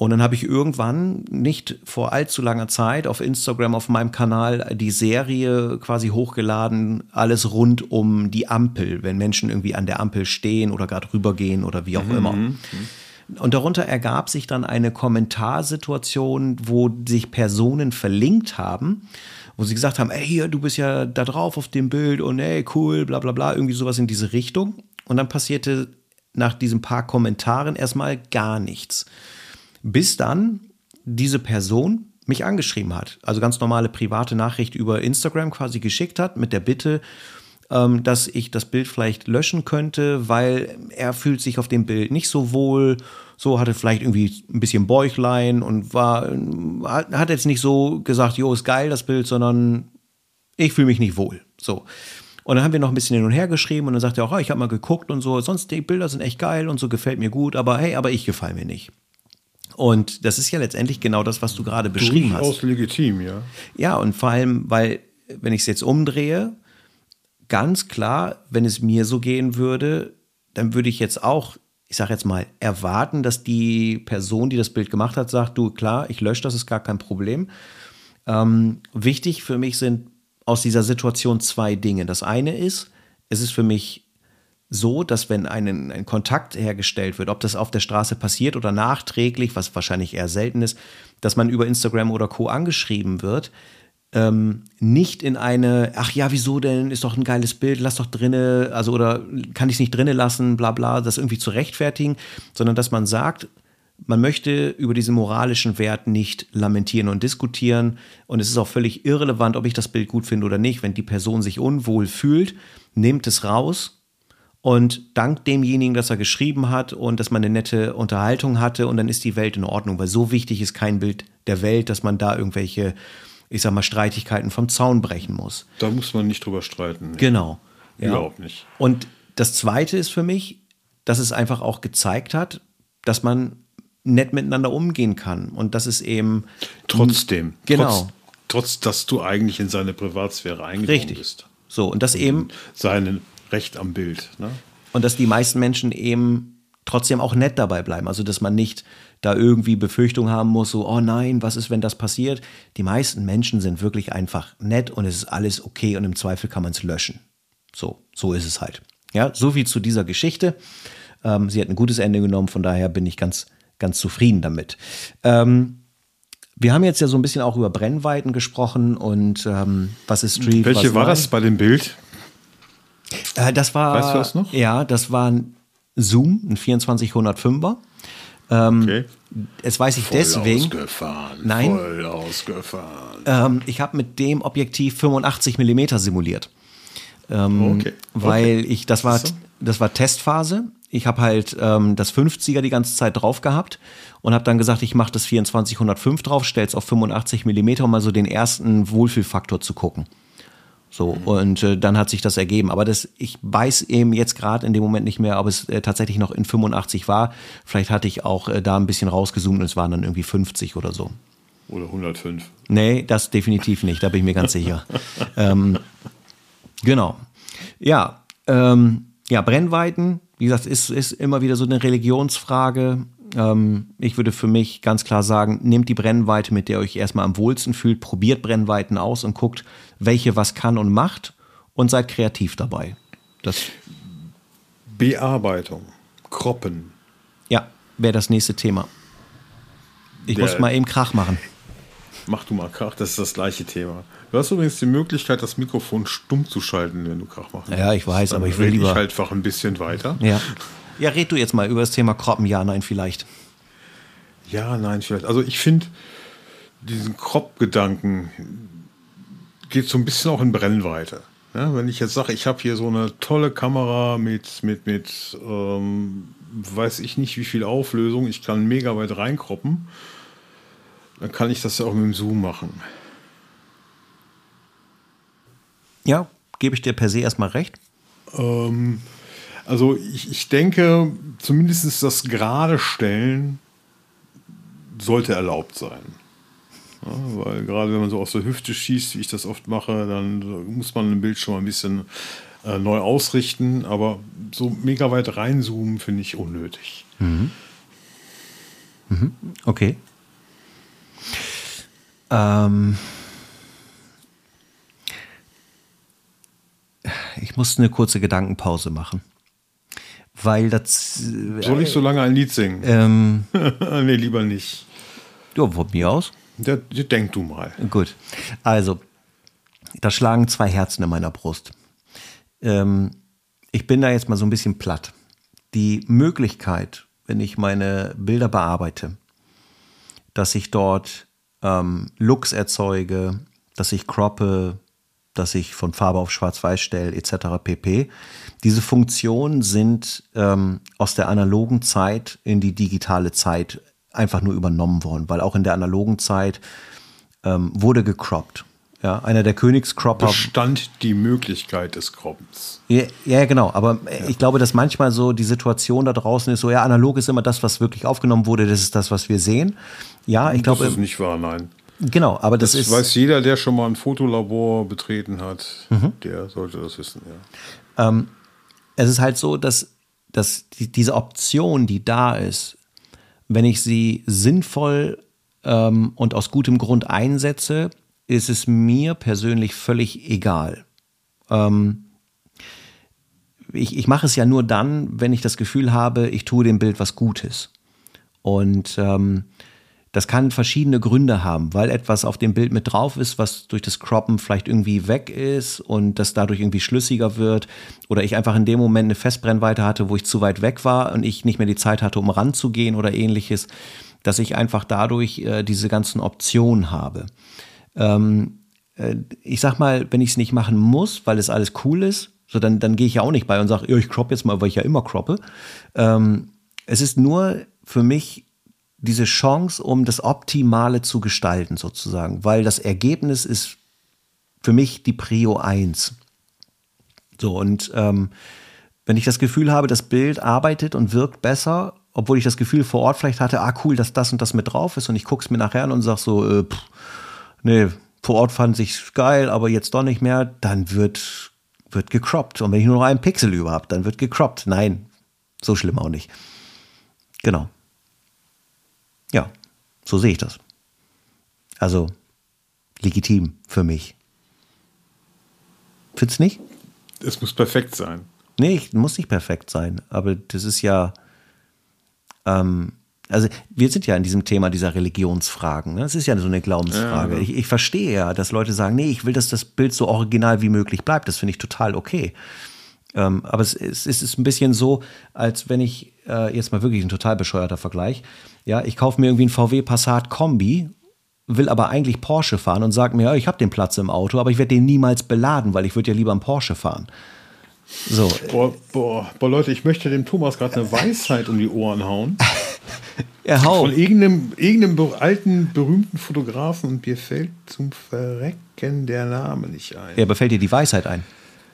Und dann habe ich irgendwann, nicht vor allzu langer Zeit, auf Instagram auf meinem Kanal die Serie quasi hochgeladen, alles rund um die Ampel, wenn Menschen irgendwie an der Ampel stehen oder gerade rübergehen oder wie auch mhm. immer. Und darunter ergab sich dann eine Kommentarsituation, wo sich Personen verlinkt haben, wo sie gesagt haben, ey, hier, du bist ja da drauf auf dem Bild und ey, cool, bla bla bla, irgendwie sowas in diese Richtung. Und dann passierte nach diesen paar Kommentaren erstmal gar nichts bis dann diese Person mich angeschrieben hat. Also ganz normale private Nachricht über Instagram quasi geschickt hat mit der Bitte, ähm, dass ich das Bild vielleicht löschen könnte, weil er fühlt sich auf dem Bild nicht so wohl. So hatte vielleicht irgendwie ein bisschen Bäuchlein und war, hat jetzt nicht so gesagt, jo, ist geil das Bild, sondern ich fühle mich nicht wohl. So. Und dann haben wir noch ein bisschen hin und her geschrieben und dann sagt er auch, oh, ich habe mal geguckt und so, sonst die Bilder sind echt geil und so gefällt mir gut, aber hey, aber ich gefalle mir nicht. Und das ist ja letztendlich genau das, was du gerade beschrieben Durchaus hast. legitim, ja. Ja, und vor allem, weil, wenn ich es jetzt umdrehe, ganz klar, wenn es mir so gehen würde, dann würde ich jetzt auch, ich sage jetzt mal, erwarten, dass die Person, die das Bild gemacht hat, sagt, du, klar, ich lösche das, ist gar kein Problem. Ähm, wichtig für mich sind aus dieser Situation zwei Dinge. Das eine ist, es ist für mich so, dass wenn ein, ein Kontakt hergestellt wird, ob das auf der Straße passiert oder nachträglich, was wahrscheinlich eher selten ist, dass man über Instagram oder Co. angeschrieben wird, ähm, nicht in eine, ach ja, wieso denn, ist doch ein geiles Bild, lass doch drinne, also oder kann ich es nicht drinne lassen, bla bla, das irgendwie zu rechtfertigen, sondern dass man sagt, man möchte über diesen moralischen Wert nicht lamentieren und diskutieren. Und es ist auch völlig irrelevant, ob ich das Bild gut finde oder nicht. Wenn die Person sich unwohl fühlt, nehmt es raus und dankt demjenigen, dass er geschrieben hat und dass man eine nette Unterhaltung hatte und dann ist die Welt in Ordnung, weil so wichtig ist kein Bild der Welt, dass man da irgendwelche, ich sag mal, Streitigkeiten vom Zaun brechen muss. Da muss man nicht drüber streiten. Genau. Ja. Überhaupt nicht. Und das Zweite ist für mich, dass es einfach auch gezeigt hat, dass man nett miteinander umgehen kann und dass es eben Trotzdem. Genau. Trotz, trotz dass du eigentlich in seine Privatsphäre eingedrungen Richtig. bist. so und das eben Sein Recht am Bild. Ne? und dass die meisten Menschen eben trotzdem auch nett dabei bleiben. Also, dass man nicht da irgendwie Befürchtung haben muss, so, oh nein, was ist, wenn das passiert? Die meisten Menschen sind wirklich einfach nett und es ist alles okay und im Zweifel kann man es löschen. So, so ist es halt. Ja, so viel zu dieser Geschichte. Ähm, sie hat ein gutes Ende genommen, von daher bin ich ganz, ganz zufrieden damit. Ähm, wir haben jetzt ja so ein bisschen auch über Brennweiten gesprochen und ähm, was ist Street. Welche war Line. das bei dem Bild? Äh, das war. Weißt du das noch? Ja, das war ein Zoom, ein 2405er. Ähm, Okay. Es weiß ich Voll deswegen. ausgefahren. Nein. Voll ausgefahren. Ähm, ich habe mit dem Objektiv 85 mm simuliert. Ähm, Okay. Weil Okay. ich, das war, So. das war Testphase. Ich habe halt ähm, das 50er die ganze Zeit drauf gehabt und habe dann gesagt, ich mache das 2405 drauf, stell's auf 85 mm, um mal so den ersten Wohlfühlfaktor zu gucken. So, und äh, dann hat sich das ergeben. Aber das, ich weiß eben jetzt gerade in dem Moment nicht mehr, ob es äh, tatsächlich noch in 85 war. Vielleicht hatte ich auch äh, da ein bisschen rausgezoomt und es waren dann irgendwie 50 oder so. Oder 105. Nee, das definitiv nicht, da bin ich mir ganz sicher. ähm, genau. Ja, ähm, ja, Brennweiten, wie gesagt, ist, ist immer wieder so eine Religionsfrage. Ähm, ich würde für mich ganz klar sagen, nehmt die Brennweite, mit der ihr euch erstmal am wohlsten fühlt, probiert Brennweiten aus und guckt, welche was kann und macht und seid kreativ dabei. Das, Bearbeitung. Kroppen. ja, wäre das nächste Thema. Ich Der- muss mal eben Krach machen. Mach du mal Krach, das ist das gleiche Thema. Du hast übrigens die Möglichkeit, das Mikrofon stumm zu schalten, wenn du Krach machst. Ja, ich weiß, aber ich will lieber- Ich halt einfach ein bisschen weiter. Ja. Ja, red du jetzt mal über das Thema Kroppen, ja, nein, vielleicht. Ja, nein, vielleicht. Also ich finde, diesen Crop-Gedanken geht so ein bisschen auch in Brennweite. Ja, wenn ich jetzt sage, ich habe hier so eine tolle Kamera mit, mit, mit ähm, weiß ich nicht wie viel Auflösung, ich kann mega weit reinkroppen, dann kann ich das ja auch mit dem Zoom machen. Ja, gebe ich dir per se erstmal recht. Ähm, also ich, ich denke, zumindest das gerade Stellen sollte erlaubt sein. Ja, weil gerade wenn man so aus der Hüfte schießt, wie ich das oft mache, dann muss man ein Bild schon mal ein bisschen äh, neu ausrichten. Aber so mega weit reinzoomen finde ich unnötig. Okay. Ähm, ich muss eine kurze Gedankenpause machen. Weil das. Soll ich so lange ein Lied singen? Ähm, nee, lieber nicht. ja, von mir aus. Der, denk du mal. Gut. Also, da schlagen zwei Herzen in meiner Brust. Ähm, ich bin da jetzt mal so ein bisschen platt. Die Möglichkeit, wenn ich meine Bilder bearbeite, dass ich dort ähm, Looks erzeuge, dass ich croppe, dass ich von Farbe auf Schwarz-Weiß stelle, etc. pp. Diese Funktionen sind ähm, aus der analogen Zeit in die digitale Zeit einfach nur übernommen worden, weil auch in der analogen Zeit ähm, wurde gecroppt. Ja, einer der Königskropper. Bestand die Möglichkeit des Croppens. Ja, ja, genau. Aber ja. ich glaube, dass manchmal so die Situation da draußen ist so, ja, analog ist immer das, was wirklich aufgenommen wurde, das ist das, was wir sehen. Ja, ich glaube. Das ist nicht wahr, nein. Genau, aber das, das ist. weiß jeder, der schon mal ein Fotolabor betreten hat, mhm. der sollte das wissen, ja. Ähm, es ist halt so, dass, dass die, diese Option, die da ist, wenn ich sie sinnvoll ähm, und aus gutem Grund einsetze, ist es mir persönlich völlig egal. Ähm, ich, ich mache es ja nur dann, wenn ich das Gefühl habe, ich tue dem Bild was Gutes. Und ähm, das kann verschiedene Gründe haben, weil etwas auf dem Bild mit drauf ist, was durch das Croppen vielleicht irgendwie weg ist und das dadurch irgendwie schlüssiger wird. Oder ich einfach in dem Moment eine Festbrennweite hatte, wo ich zu weit weg war und ich nicht mehr die Zeit hatte, um ranzugehen oder ähnliches, dass ich einfach dadurch äh, diese ganzen Optionen habe. Ähm, äh, ich sag mal, wenn ich es nicht machen muss, weil es alles cool ist, so dann, dann gehe ich ja auch nicht bei und sage, ich crop jetzt mal, weil ich ja immer croppe. Ähm, es ist nur für mich diese Chance, um das Optimale zu gestalten, sozusagen, weil das Ergebnis ist für mich die Prio 1. So, und ähm, wenn ich das Gefühl habe, das Bild arbeitet und wirkt besser, obwohl ich das Gefühl vor Ort vielleicht hatte, ah cool, dass das und das mit drauf ist und ich gucke es mir nachher an und sage so, äh, pff, nee, vor Ort fand ich geil, aber jetzt doch nicht mehr, dann wird, wird gecroppt. Und wenn ich nur noch einen Pixel über habe, dann wird gecroppt. Nein, so schlimm auch nicht. Genau. Ja, so sehe ich das. Also legitim für mich. Findest nicht? Es muss perfekt sein. Nee, muss nicht perfekt sein, aber das ist ja, ähm, also wir sind ja in diesem Thema dieser Religionsfragen. Ne? Das ist ja so eine Glaubensfrage. Ja, ich, ich, verstehe ja, dass Leute sagen, nee, ich will, dass das Bild so original wie möglich bleibt. Das finde ich total okay. Ähm, aber es, es, es, ist ein bisschen so, als wenn ich äh, jetzt mal wirklich ein total bescheuerter Vergleich. Ja, ich kaufe mir irgendwie einen VW Passat Kombi, will aber eigentlich Porsche fahren und sage mir, ja, ich habe den Platz im Auto, aber ich werde den niemals beladen, weil ich würde ja lieber einen Porsche fahren. So. Boah, boah, boah, Leute, ich möchte dem Thomas gerade eine Weisheit um die Ohren hauen. Ja, hau. Von irgendeinem, irgendeinem alten, berühmten Fotografen und mir fällt zum Verrecken der Name nicht ein. Ja, aber fällt dir die Weisheit ein?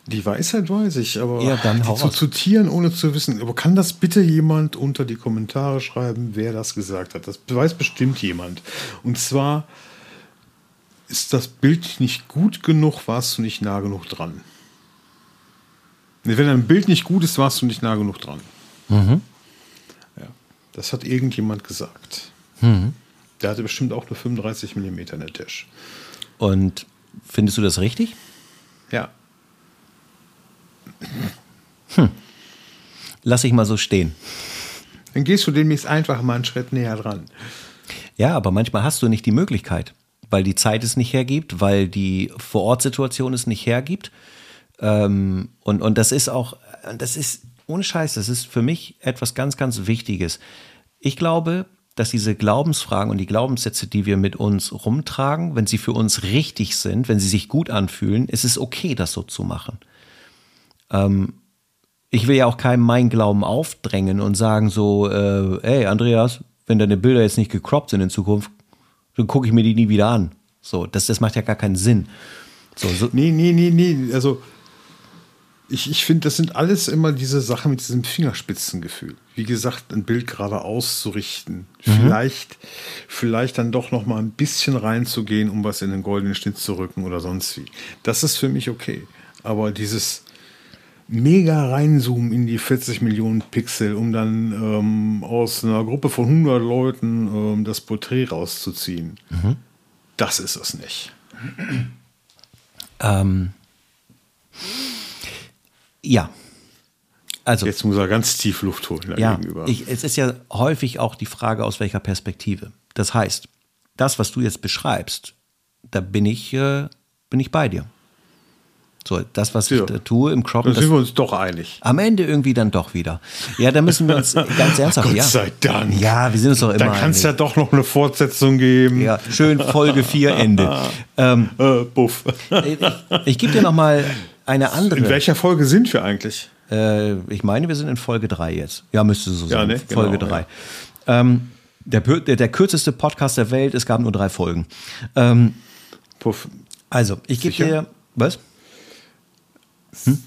Die Weisheit weiß ich, aber ja, dann die zu zitieren, ohne zu wissen. Aber kann das bitte jemand unter die Kommentare schreiben, wer das gesagt hat? Das weiß bestimmt jemand. Und zwar ist das Bild nicht gut genug, warst du nicht nah genug dran. Wenn ein Bild nicht gut ist, warst du nicht nah genug dran. Mhm. Das hat irgendjemand gesagt. Mhm. Der hatte bestimmt auch nur 35 mm in der Tasche. Und findest du das richtig? Ja. Hm. Lass ich mal so stehen. Dann gehst du demnächst einfach mal einen Schritt näher dran. Ja, aber manchmal hast du nicht die Möglichkeit, weil die Zeit es nicht hergibt, weil die Vorortsituation es nicht hergibt. Ähm, und, und das ist auch, das ist ohne Scheiß, das ist für mich etwas ganz, ganz Wichtiges. Ich glaube, dass diese Glaubensfragen und die Glaubenssätze, die wir mit uns rumtragen, wenn sie für uns richtig sind, wenn sie sich gut anfühlen, ist es okay, das so zu machen. Ähm, ich will ja auch keinem meinen Glauben aufdrängen und sagen so, äh, ey Andreas, wenn deine Bilder jetzt nicht gecroppt sind in Zukunft, dann gucke ich mir die nie wieder an. So, das, das macht ja gar keinen Sinn. So, so. Nee, nee, nee, nee. Also ich, ich finde, das sind alles immer diese Sachen mit diesem Fingerspitzengefühl. Wie gesagt, ein Bild gerade auszurichten. Mhm. Vielleicht, vielleicht dann doch noch mal ein bisschen reinzugehen, um was in den goldenen Schnitt zu rücken oder sonst wie. Das ist für mich okay. Aber dieses mega reinzoomen in die 40 Millionen Pixel, um dann ähm, aus einer Gruppe von 100 Leuten ähm, das Porträt rauszuziehen, mhm. das ist es nicht. Ähm. Ja. Also, Jetzt muss er ganz tief Luft holen ja, gegenüber. Ich, es ist ja häufig auch die Frage, aus welcher Perspektive. Das heißt, das, was du jetzt beschreibst, da bin ich, äh, bin ich bei dir. So, das, was ich da tue im Croppen. Da sind wir uns doch einig. Am Ende irgendwie dann doch wieder. Ja, da müssen wir uns ganz ernsthaft. Gott ja. sei Dank. Ja, wir sind uns doch immer. Da kann es ja doch noch eine Fortsetzung geben. Ja, schön Folge 4 Ende. ähm, Äh, buff. ich ich gebe dir noch mal eine andere. In welcher Folge sind wir eigentlich? Äh, ich meine, wir sind in Folge 3 jetzt. Ja, müsste so sein. ne? Folge Genau, 3. Ähm, der, der, der kürzeste Podcast der Welt, es gab nur drei Folgen. Ähm, Puff. also, ich gebe dir. Was?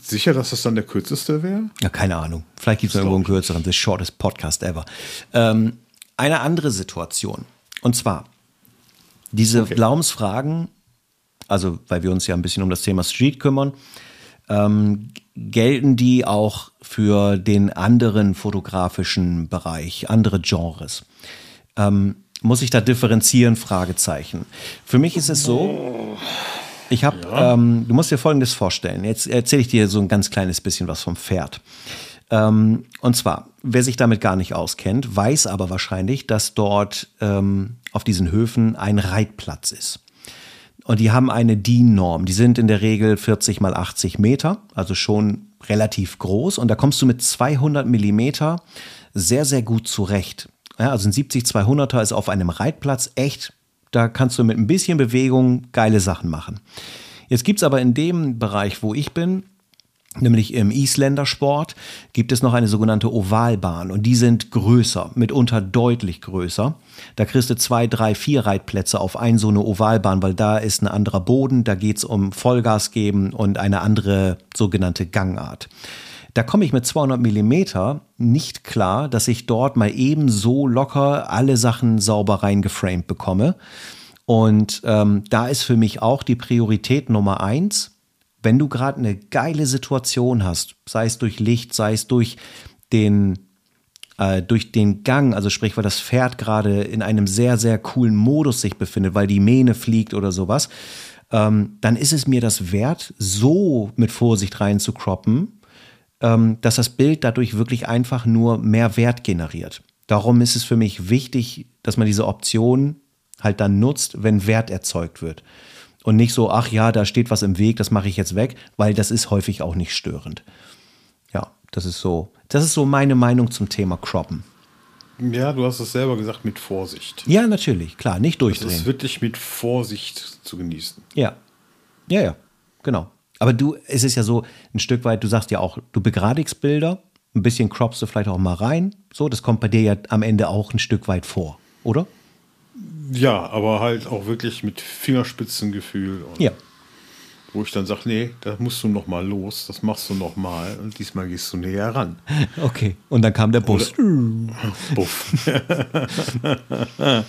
Sicher, dass das dann der kürzeste wäre? Ja, keine Ahnung. Vielleicht gibt es irgendwo einen kürzeren, the shortest podcast ever. Ähm, eine andere Situation. Und zwar, diese Glaubensfragen, also weil wir uns ja ein bisschen um das Thema Street kümmern, ähm, gelten die auch für den anderen fotografischen Bereich, andere Genres? Ähm, muss ich da differenzieren? Fragezeichen. Für mich ist es so, ich habe, ähm, du musst dir Folgendes vorstellen. Jetzt erzähle ich dir so ein ganz kleines bisschen was vom Pferd. Ähm, und zwar, wer sich damit gar nicht auskennt, weiß aber wahrscheinlich, dass dort ähm, auf diesen Höfen ein Reitplatz ist. Und die haben eine DIN-Norm. Die sind in der Regel 40 mal 80 Meter, also schon relativ groß. Und da kommst du mit 200 Millimeter sehr, sehr gut zurecht. Ja, also ein 70-200er ist auf einem Reitplatz echt, da kannst du mit ein bisschen Bewegung geile Sachen machen. Jetzt gibt's aber in dem Bereich, wo ich bin, Nämlich im Isländersport gibt es noch eine sogenannte Ovalbahn und die sind größer, mitunter deutlich größer. Da kriegst du zwei, drei, vier Reitplätze auf ein so eine Ovalbahn, weil da ist ein anderer Boden, da geht's um Vollgas geben und eine andere sogenannte Gangart. Da komme ich mit 200 Millimeter nicht klar, dass ich dort mal eben so locker alle Sachen sauber reingeframed bekomme. Und ähm, da ist für mich auch die Priorität Nummer eins, wenn du gerade eine geile Situation hast, sei es durch Licht, sei es durch den, äh, durch den Gang, also sprich, weil das Pferd gerade in einem sehr, sehr coolen Modus sich befindet, weil die Mähne fliegt oder sowas, ähm, dann ist es mir das wert, so mit Vorsicht rein zu croppen, dass das Bild dadurch wirklich einfach nur mehr Wert generiert. Darum ist es für mich wichtig, dass man diese Option halt dann nutzt, wenn Wert erzeugt wird. Und nicht so, ach ja, da steht was im Weg, das mache ich jetzt weg, weil das ist häufig auch nicht störend. Ja, das ist so, das ist so meine Meinung zum Thema Croppen. Ja, du hast es selber gesagt, mit Vorsicht. Ja, natürlich, klar, nicht Das ist durchdrehen. wirklich mit Vorsicht zu genießen. Ja. Ja, ja, genau. Aber du, es ist ja so ein Stück weit, du sagst ja auch, du begradigst Bilder, ein bisschen croppst du vielleicht auch mal rein. So, das kommt bei dir ja am Ende auch ein Stück weit vor, oder? Ja, aber halt auch wirklich mit Fingerspitzengefühl. Und Ja. Wo ich dann sage, nee, da musst du noch mal los, das machst du noch mal und diesmal gehst du näher ran. Okay. Und dann kam der Bus. Buff.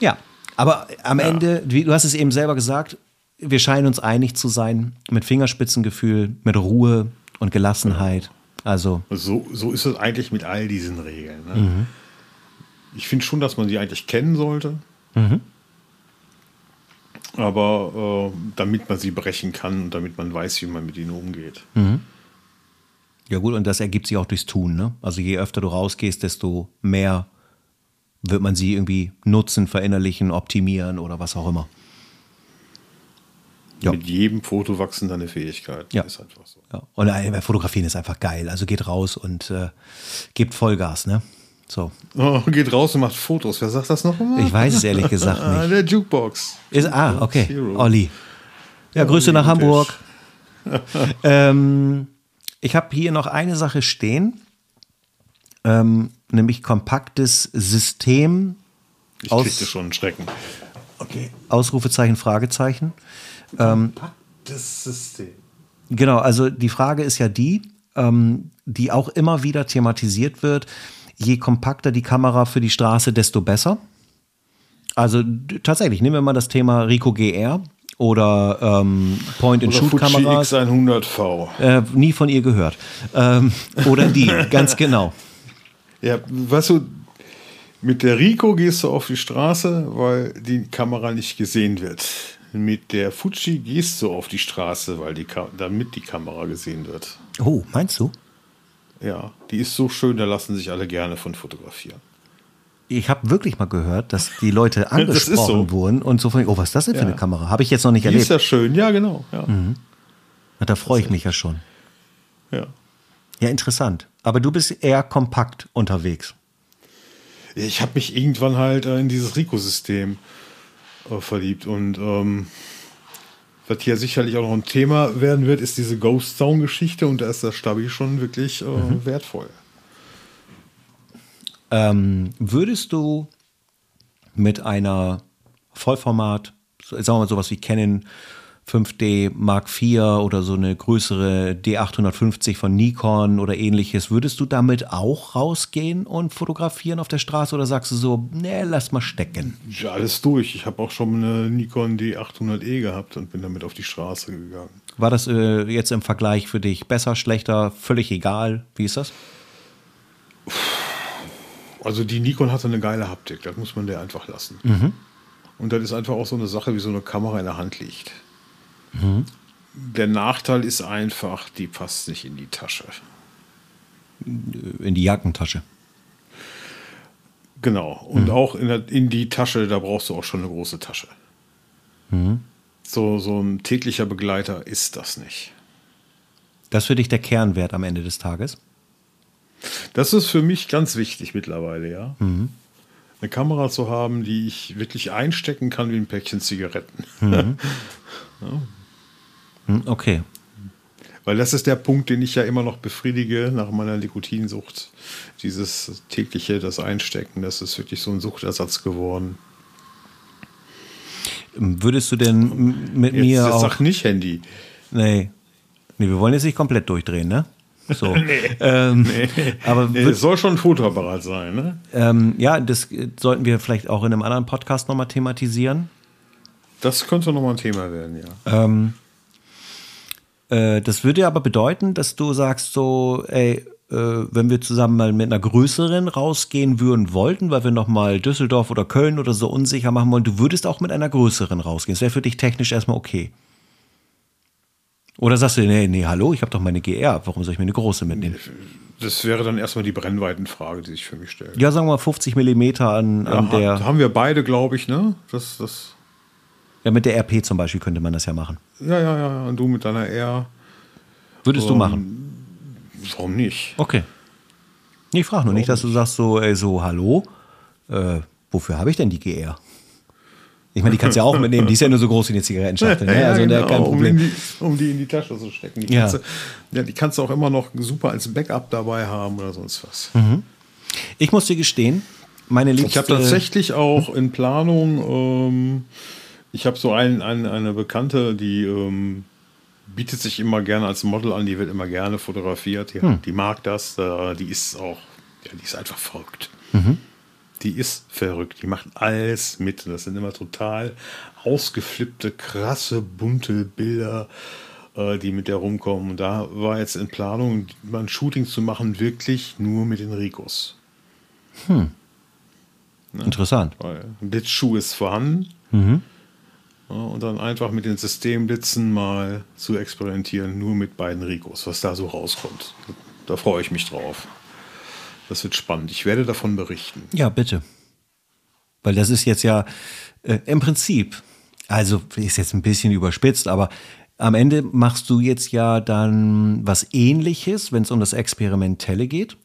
Ja, aber am Ende, wie du hast es eben selber gesagt, wir scheinen uns einig zu sein mit Fingerspitzengefühl, mit Ruhe und Gelassenheit. Also, So, so ist es eigentlich mit all diesen Regeln. Ne? Ich finde schon, dass man sie eigentlich kennen sollte. Aber äh, damit man sie brechen kann und damit man weiß, wie man mit ihnen umgeht. ja gut, und das ergibt sich auch durchs Tun. Ne? Also je öfter du rausgehst, desto mehr wird man sie irgendwie nutzen, verinnerlichen, optimieren oder was auch immer. Ja. Mit jedem Foto wachsen deine Fähigkeiten. Ja. Ist einfach so. Ja. Und äh, Fotografieren ist einfach geil. Also geht raus und äh, gebt Vollgas, ne? So. Oh, geht raus und macht Fotos. Wer sagt das noch mal? Ich weiß es ehrlich gesagt Ah, nicht. der Jukebox. Ist, ah, okay. Hero. Olli. Ja, Grüße nach Hamburg. ähm, ich habe hier noch eine Sache stehen, ähm, nämlich kompaktes System, Ich Aus- kriegte schon einen Schrecken. Okay. Ausrufezeichen, Fragezeichen. Das System. Genau, also die Frage ist ja die, ähm, die auch immer wieder thematisiert wird, je kompakter die Kamera für die Straße, desto besser. Also tatsächlich, nehmen wir mal das Thema Rico GR oder ähm, Oder Fuji Point-and-Shoot-Kameras. X100V. Äh, nie von ihr gehört. Ähm, oder die, ganz genau. Ja, weißt du, mit der Rico gehst du auf die Straße, weil die Kamera nicht gesehen wird. Mit der Fuji gehst du auf die Straße, weil die Ka damit die Kamera gesehen wird. Oh, meinst du? Ja, die ist so schön, da lassen sich alle gerne von fotografieren. ich habe wirklich mal gehört, dass die Leute angesprochen so. wurden und so von, oh, was ist das denn für Ja. eine Kamera? Habe ich jetzt noch nicht Die ist erlebt. ja schön, ja, genau. Ja. Na, Da freue ich mich ja schon. Ja. Ja, interessant. Aber du bist eher kompakt unterwegs. Ich habe mich irgendwann halt äh, in dieses Rico-System äh, verliebt und ähm, was hier sicherlich auch noch ein Thema werden wird, ist diese Ghost Zone-Geschichte und da ist das Stabi schon wirklich äh, Mhm. wertvoll. Ähm, würdest du mit einer Vollformat, sagen wir mal sowas wie Canon 5D Mark IV oder so eine größere D850 von Nikon oder ähnliches, würdest du damit auch rausgehen und fotografieren auf der Straße oder sagst du so, nee, lass mal stecken? Ja, alles durch. Ich habe auch schon eine Nikon D800E gehabt und bin damit auf die Straße gegangen. War das äh, jetzt im Vergleich für dich besser, schlechter, völlig egal? Wie ist das? Also die Nikon hatte eine geile Haptik, das muss man der einfach lassen. Und das ist einfach auch so eine Sache, wie so eine Kamera in der Hand liegt. Der Nachteil ist einfach, die passt nicht in die Tasche. In die Jackentasche. Genau. Und auch in, der, in die Tasche, da brauchst du auch schon eine große Tasche. So, so ein täglicher Begleiter ist das nicht. Das ist für dich der Kernwert am Ende des Tages? Das ist für mich ganz wichtig mittlerweile, ja. Eine Kamera zu haben, die ich wirklich einstecken kann wie ein Päckchen Zigaretten. Hm, okay. Weil das ist der Punkt, den ich ja immer noch befriedige nach meiner Nikotinsucht. Dieses tägliche, das Einstecken, das ist wirklich so ein Suchtersatz geworden. Würdest du denn mit Jetzt, mir jetzt auch. sag nicht Handy. Nee. Nee, wir wollen jetzt nicht komplett durchdrehen, ne? So. ähm, Aber Nee, es soll schon ein Fotoapparat sein, ne? ähm, ja, das sollten wir vielleicht auch in einem anderen Podcast nochmal thematisieren. Das könnte nochmal ein Thema werden, ja. Ähm, äh, das würde aber bedeuten, dass du sagst so, ey, äh, wenn wir zusammen mal mit einer größeren rausgehen würden wollten, weil wir nochmal Düsseldorf oder Köln oder so unsicher machen wollen, du würdest auch mit einer größeren rausgehen. Das wäre für dich technisch erstmal okay. Oder sagst du, nee, nee, hallo, ich habe doch meine GR, warum soll ich mir eine große mitnehmen? Das wäre dann erstmal die Brennweitenfrage, die sich für mich stellt. Ja, sagen wir mal 50 Millimeter an, an Ja, der, haben wir beide, glaube ich, ne? Das, das, ja, mit der RP zum Beispiel könnte man das ja machen. ja, ja, ja, ja. Und du mit deiner R. Würdest du Ähm, machen? Warum nicht? Okay. Ich frage nur nicht, dass du sagst so, ey, so, hallo, äh, wofür habe ich denn die GR? Ich meine, die kannst du ja auch mitnehmen, die ist ja nur so groß wie eine Zigarettenschachtel, ne? Ja, Also da genau, kein Um, Problem. in die, um die in die Tasche zu stecken. Die Ja. kannst, du, ja, die kannst du auch immer noch super als Backup dabei haben oder sonst was. Ich muss dir gestehen, meine liebste... Ich habe tatsächlich auch in Planung, ähm, ich habe so ein, ein, eine Bekannte, die ähm, bietet sich immer gerne als Model an, die wird immer gerne fotografiert, die, die mag das, äh, die ist auch, ja, die ist einfach verrückt. Die ist verrückt, die macht alles mit. Das sind immer total ausgeflippte, krasse, bunte Bilder, äh, die mit der rumkommen. Und da war jetzt in Planung, mal ein Shooting zu machen, wirklich nur mit den Ricos. Interessant. Weil ein Blitzschuh ist vorhanden. Ja, und dann einfach mit den Systemblitzen mal zu experimentieren, nur mit beiden Ricos, was da so rauskommt. Da freue ich mich drauf. Das wird spannend. Ich werde davon berichten. Ja, bitte. Weil das ist jetzt ja äh, im Prinzip, also ist jetzt ein bisschen überspitzt, aber am Ende machst du jetzt ja dann was ähnliches, wenn es um das Experimentelle geht.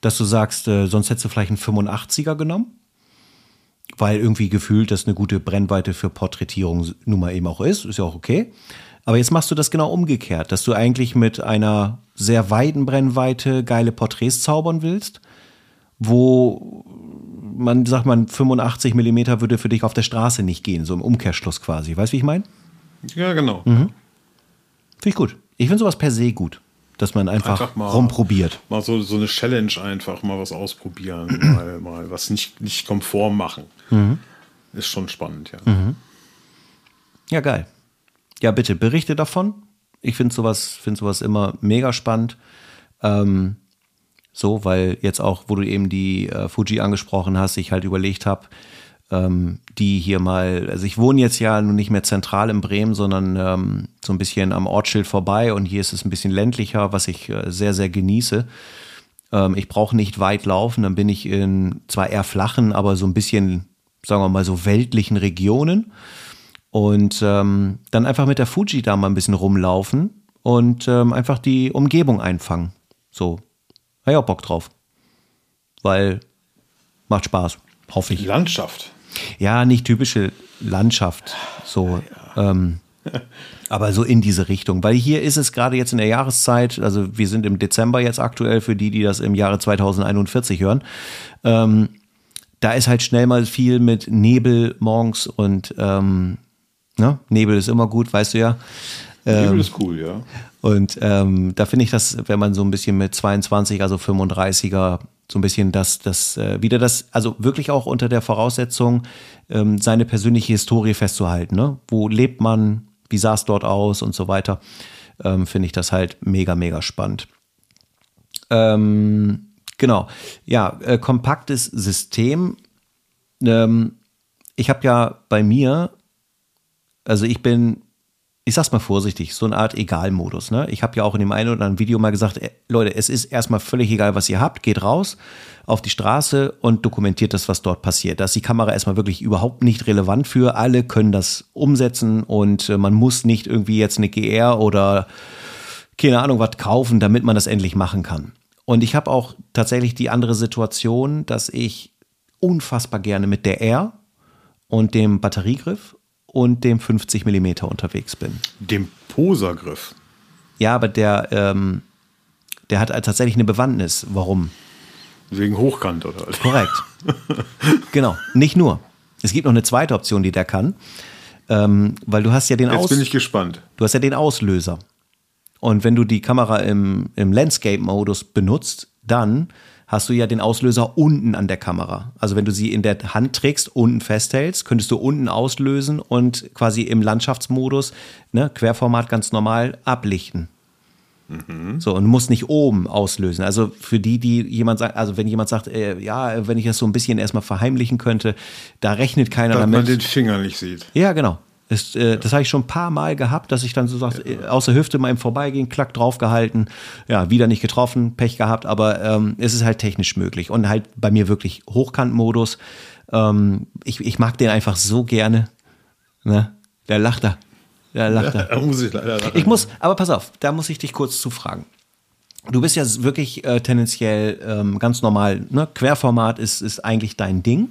Dass du sagst, äh, sonst hättest du vielleicht einen 85er genommen, weil irgendwie gefühlt das eine gute Brennweite für Porträtierung nun mal eben auch ist, ist ja auch okay. Aber jetzt machst du das genau umgekehrt, dass du eigentlich mit einer sehr weiten Brennweite geile Porträts zaubern willst, wo man sagt man 85 Millimeter würde für dich auf der Straße nicht gehen, so im Umkehrschluss quasi. Weißt du, wie ich meine? Ja, genau. Finde ich gut. Ich finde sowas per se gut, dass man einfach, Einfach mal- rumprobiert. Mal so, so eine Challenge einfach, mal was ausprobieren, mal, mal was nicht, nicht konform machen. Ist schon spannend, ja. Ja, geil. Ja, bitte berichte davon. Ich finde sowas, find sowas immer mega spannend. Ähm, so, weil jetzt auch, wo du eben die äh, Fuji angesprochen hast, ich halt überlegt habe, ähm, die hier mal, also ich wohne jetzt ja nun nicht mehr zentral in Bremen, sondern ähm, so ein bisschen am Ortsschild vorbei und hier ist es ein bisschen ländlicher, was ich äh, sehr, sehr genieße. Ähm, ich brauche nicht weit laufen, dann bin ich in zwar eher flachen, aber so ein bisschen, sagen wir mal, so weltlichen Regionen. Und ähm, dann einfach mit der Fuji da mal ein bisschen rumlaufen und ähm, einfach die Umgebung einfangen. So, habe ich auch Bock drauf. Weil macht Spaß, hoffe ich. Landschaft. Ja, nicht typische Landschaft. So, ja. ähm, aber so in diese Richtung. Weil hier ist es gerade jetzt in der Jahreszeit, also wir sind im Dezember jetzt aktuell für die, die das im Jahre 2041 hören. Ähm, da ist halt schnell mal viel mit Nebel morgens und ähm, ne? Nebel ist immer gut, weißt du ja. Nebel ähm, ist cool, ja. Und ähm, da finde ich das, wenn man so ein bisschen mit 22, also 35er, so ein bisschen das, das äh, wieder das, also wirklich auch unter der Voraussetzung, ähm, seine persönliche Historie festzuhalten. Ne? Wo lebt man, wie sah es dort aus und so weiter, ähm, finde ich das halt mega, mega spannend. Ähm, genau, ja, äh, kompaktes System. Ähm, ich habe ja bei mir, also ich bin ich sag's mal vorsichtig, so eine Art Egal-Modus. Ne? Ich habe ja auch in dem einen oder anderen Video mal gesagt, äh, Leute, es ist erstmal völlig egal, was ihr habt, geht raus auf die Straße und dokumentiert das, was dort passiert. Da ist die Kamera erstmal wirklich überhaupt nicht relevant für. Alle können das umsetzen und äh, man muss nicht irgendwie jetzt eine GR oder keine Ahnung was kaufen, damit man das endlich machen kann. Und ich habe auch tatsächlich die andere Situation, dass ich unfassbar gerne mit der R und dem Batteriegriff und dem 50 mm unterwegs bin. Dem Posergriff. Ja, aber der, ähm, der hat tatsächlich eine Bewandtnis. Warum? Wegen Hochkant, oder? Korrekt. genau. Nicht nur. Es gibt noch eine zweite Option, die der kann. Ähm, weil du hast ja den Jetzt bin ich gespannt. Du hast ja den Auslöser. Und wenn du die Kamera im, im Landscape-Modus benutzt, dann hast du ja den Auslöser unten an der Kamera. Also wenn du sie in der Hand trägst, unten festhältst, könntest du unten auslösen und quasi im Landschaftsmodus, ne, Querformat ganz normal, ablichten. Mhm. So, und musst nicht oben auslösen. Also für die, die jemand sagt, also wenn jemand sagt, äh, ja, wenn ich das so ein bisschen erstmal verheimlichen könnte, da rechnet keiner Dass damit. man den Finger nicht sieht. Ja, genau. Das, äh, das habe ich schon ein paar Mal gehabt, dass ich dann so sage, ja. Äh, außer Hüfte mal im Vorbeigehen, klack draufgehalten, ja, wieder nicht getroffen, Pech gehabt, aber ähm, es ist halt technisch möglich und halt bei mir wirklich Hochkantmodus. Ähm, ich, ich mag den einfach so gerne. Ne? Der lacht da. Der lacht da. da muss ich leider lachen. Ich muss, aber pass auf, da muss ich dich kurz zufragen. Du bist ja wirklich äh, tendenziell ähm, ganz normal, ne? Querformat ist, ist eigentlich dein Ding.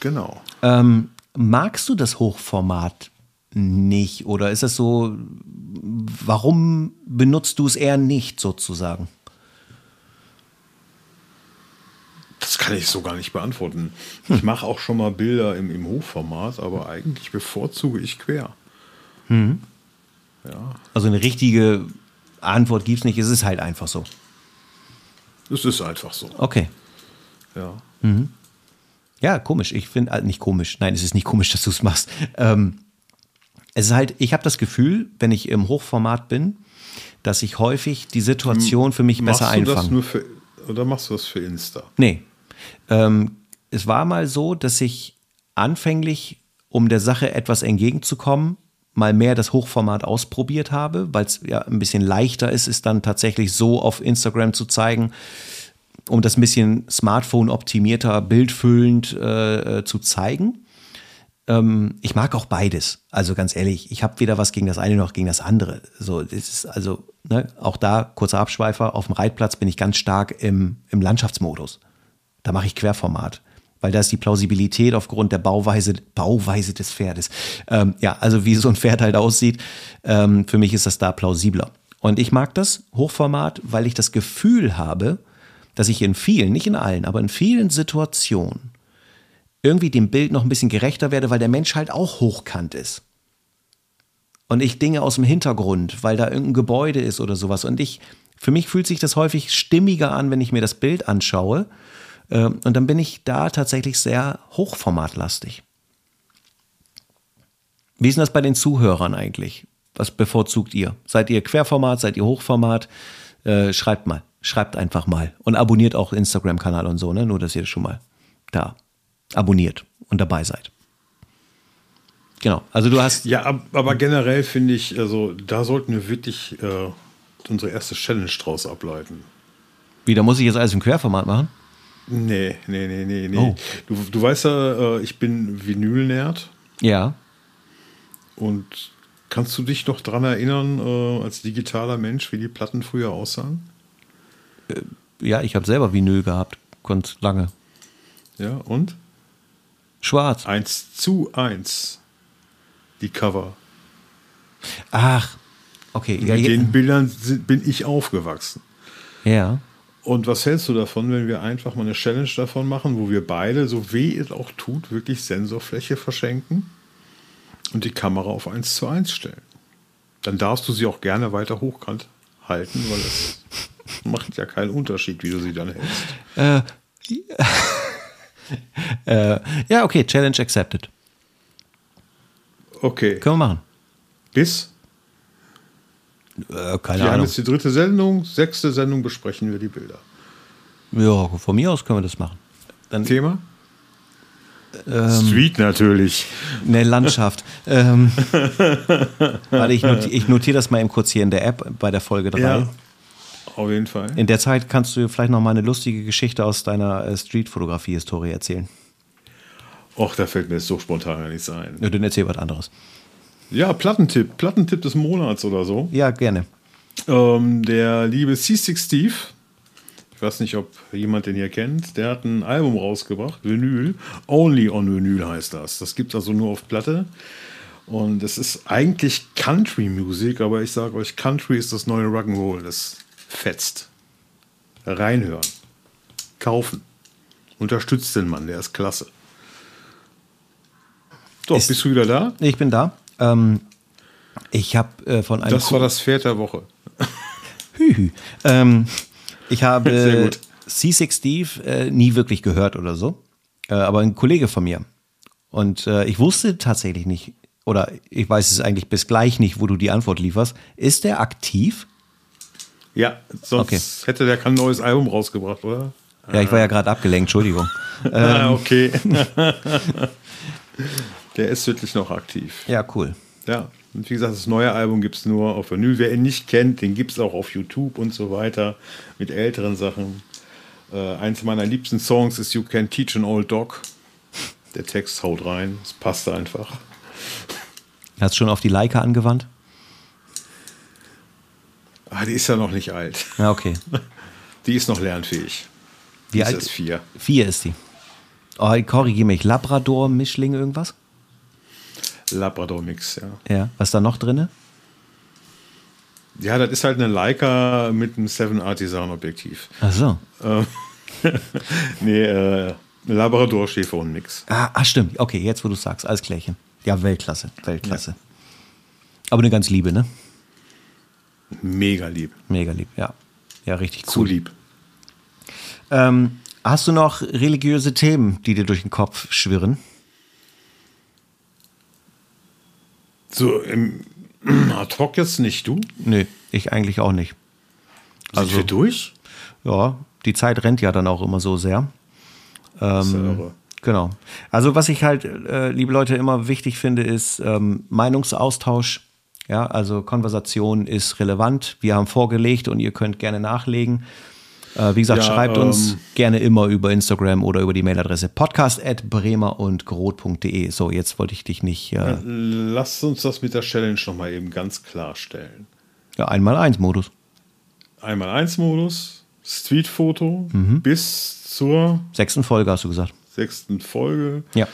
Genau. Ähm, magst du das Hochformat nicht? Oder ist es so, warum benutzt du es eher nicht sozusagen? Das kann ich so gar nicht beantworten. Hm. Ich mache auch schon mal Bilder im, im Hochformat, aber eigentlich bevorzuge ich quer. Hm. Ja. Also eine richtige Antwort gibt es nicht, es ist halt einfach so. Es ist einfach so. Okay. Ja. Mhm. Ja, komisch. Ich finde, also nicht komisch. Nein, es ist nicht komisch, dass du es machst. Ähm, es ist halt, ich habe das Gefühl, wenn ich im Hochformat bin, dass ich häufig die Situation für mich machst besser einfange. Das nur für, oder machst du das für Insta? Nee. Ähm, es war mal so, dass ich anfänglich, um der Sache etwas entgegenzukommen, mal mehr das Hochformat ausprobiert habe, weil es ja ein bisschen leichter ist, es dann tatsächlich so auf Instagram zu zeigen, um das ein bisschen Smartphone-optimierter, bildfüllend äh, äh, zu zeigen. Ähm, ich mag auch beides. Also ganz ehrlich, ich habe weder was gegen das eine noch gegen das andere. So, das ist also ne, auch da kurzer Abschweifer. Auf dem Reitplatz bin ich ganz stark im, im Landschaftsmodus. Da mache ich Querformat weil da ist die Plausibilität aufgrund der Bauweise, Bauweise des Pferdes. Ähm, ja, also wie so ein Pferd halt aussieht. Ähm, für mich ist das da plausibler. Und ich mag das Hochformat, weil ich das Gefühl habe, dass ich in vielen, nicht in allen, aber in vielen Situationen irgendwie dem Bild noch ein bisschen gerechter werde, weil der Mensch halt auch hochkant ist. Und ich Dinge aus dem Hintergrund, weil da irgendein Gebäude ist oder sowas. Und ich, für mich fühlt sich das häufig stimmiger an, wenn ich mir das Bild anschaue. Ähm, und dann bin ich da tatsächlich sehr hochformatlastig. Wie ist denn das bei den Zuhörern eigentlich? Was bevorzugt ihr? Seid ihr Querformat, seid ihr Hochformat? Äh, schreibt mal, schreibt einfach mal. Und abonniert auch Instagram-Kanal und so, ne? Nur, dass ihr schon mal da abonniert und dabei seid. Genau. Also du hast. Ja, aber generell finde ich, also da sollten wir wirklich äh, unsere erste Challenge draus ableiten. Wie, da muss ich jetzt alles im Querformat machen? Nee, nee, nee, nee, nee. Oh. Du, du weißt ja, äh, ich bin Vinyl-Nerd. Ja. Und kannst du dich noch dran erinnern, äh, als digitaler Mensch, wie die Platten früher aussahen? Ja, ich habe selber Vinyl gehabt. Ganz lange. Ja, und? Schwarz. Eins zu eins. Die Cover. Ach. Okay. Mit ja, den Bildern sind, bin ich aufgewachsen. ja. Und was hältst du davon, wenn wir einfach mal eine Challenge davon machen, wo wir beide, so weh es auch tut, wirklich Sensorfläche verschenken und die Kamera auf 1 zu 1 stellen? Dann darfst du sie auch gerne weiter hochkant halten, weil es macht ja keinen Unterschied, wie du sie dann hältst. Äh, ja, okay. Challenge accepted. Okay, Können wir machen. bis. Äh, keine Wir haben Ahnung. jetzt die dritte Sendung, sechste Sendung besprechen wir die Bilder. Ja, von mir aus können wir das machen. Dann Thema? Ähm. Street natürlich. eine Landschaft. ähm, warte, ich notiere notier das mal eben kurz hier in der App bei der Folge 3. Ja, auf jeden Fall. In der Zeit kannst du vielleicht noch mal eine lustige Geschichte aus deiner äh, Street-Fotografie-Historie erzählen. Och, da fällt mir jetzt so spontan gar nichts ein. Ja, dann erzähl was anderes. Ja, Plattentipp. Plattentipp des Monats oder so. Ja, gerne. Ähm, der liebe C6 Steve, ich weiß nicht, ob jemand den hier kennt, der hat ein Album rausgebracht, Vinyl. Only on Vinyl heißt das. Das gibt es also nur auf Platte. Und es ist eigentlich Country Music, aber ich sage euch, Country ist das neue Rock'n'Roll. Das fetzt. Reinhören. Kaufen. Unterstützt den Mann, der ist klasse. So, Ist- bist du wieder da? Ich bin da. Ähm, ich habe äh, von einem Das war das Pferd der Woche. Ähm, ich habe gut. C6 Steve äh, nie wirklich gehört oder so, äh, aber ein Kollege von mir. Und äh, ich wusste tatsächlich nicht, oder ich weiß es eigentlich bis gleich nicht, wo du die Antwort lieferst. Ist der aktiv? Ja, sonst Okay. hätte der kein neues Album rausgebracht, oder? Ja, ich war ja gerade abgelenkt, Entschuldigung. ah, okay. der ist wirklich noch aktiv. Ja, cool. Ja, und wie gesagt, das neue Album gibt es nur auf Vinyl. Wer ihn nicht kennt, den gibt es auch auf YouTube und so weiter mit älteren Sachen. Äh, eins meiner liebsten Songs ist You Can Teach an Old Dog. Der Text haut rein, es passt einfach. Hast du schon auf die Leica angewandt? Ah, die ist ja noch nicht alt. Ja, okay. Die ist noch lernfähig. Wie Die ist alt? erst vier. Vier ist die. Oh, korrigiere mich. Labrador, Mischling, irgendwas? Labrador-Mix, ja. Ja. Was ist da noch drin? Ja, das ist halt eine Leica mit einem 7 Artisan-Objektiv. Ach so. Nee, äh, Labrador, Schäfer und Mix. Ah, ah, stimmt. Okay, jetzt wo du sagst, alles klärchen. Ja, Weltklasse, Weltklasse. Aber eine ganz liebe, ne? Mega lieb. Mega lieb, ja. Ja, richtig Zu cool. lieb. Ähm, hast du noch religiöse Themen, die dir durch den Kopf schwirren? So, im Ad hoc jetzt nicht, du? Nö, ich eigentlich auch nicht. Also, Sind wir durch? Ja, die Zeit rennt ja dann auch immer so sehr. Ja irre. Genau. Also was ich halt, äh, liebe Leute, immer wichtig finde, ist ähm, Meinungsaustausch. Ja, also Konversation ist relevant. Wir haben vorgelegt und ihr könnt gerne nachlegen. Äh, wie gesagt, Ja, schreibt uns ähm, gerne immer über Instagram oder über die Mailadresse podcast.bremer und grot.de. So, jetzt wollte ich dich nicht äh, Lass uns das mit der Challenge nochmal eben ganz klarstellen. ja, einmal eins Modus. Einmal eins Modus, Streetfoto Mhm. bis zur Sechsten Folge hast du gesagt. sechsten Folge. Ja.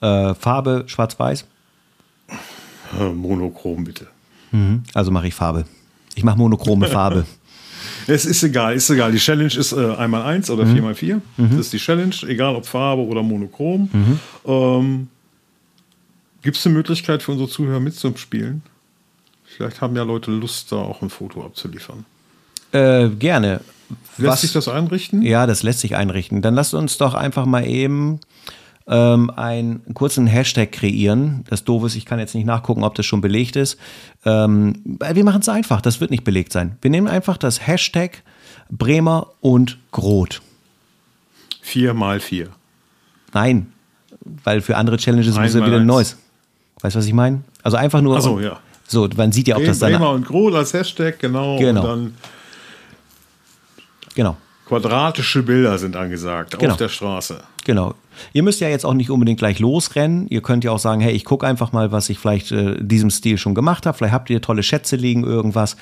Äh, Farbe schwarz-weiß. Äh, Monochrom bitte. Mhm. Also mache ich Farbe. Ich mache monochrome Farbe. Es ist egal, ist egal. Die Challenge ist äh, einmal eins oder vier mal vier. Mhm. Das ist die Challenge, egal ob Farbe oder Monochrom. Ähm, Gibt es eine Möglichkeit für unsere Zuhörer mitzuspielen? Vielleicht haben ja Leute Lust, da auch ein Foto abzuliefern. Äh, gerne. Lässt sich das einrichten? Ja, das lässt sich einrichten. Dann lasst uns doch einfach mal eben ähm, einen kurzen Hashtag kreieren. Das Doofe ist, ich kann jetzt nicht nachgucken, ob das schon belegt ist. Ähm, wir machen es einfach, das wird nicht belegt sein. Wir nehmen einfach das Hashtag Bremer und Grot. Vier mal vier. Nein, weil für andere Challenges muss ja Einmal wieder ein neues. Weißt du, was ich meine? Also einfach nur. Ach so, ja. So, man sieht ja auch, dass Bremer und Grohl als Hashtag, genau. Genau. Und dann Genau. quadratische Bilder sind angesagt Genau. auf der Straße. Genau. Ihr müsst ja jetzt auch nicht unbedingt gleich losrennen. Ihr könnt ja auch sagen, hey, ich gucke einfach mal, was ich vielleicht äh, diesem Stil schon gemacht habe. Vielleicht habt ihr tolle Schätze liegen, irgendwas.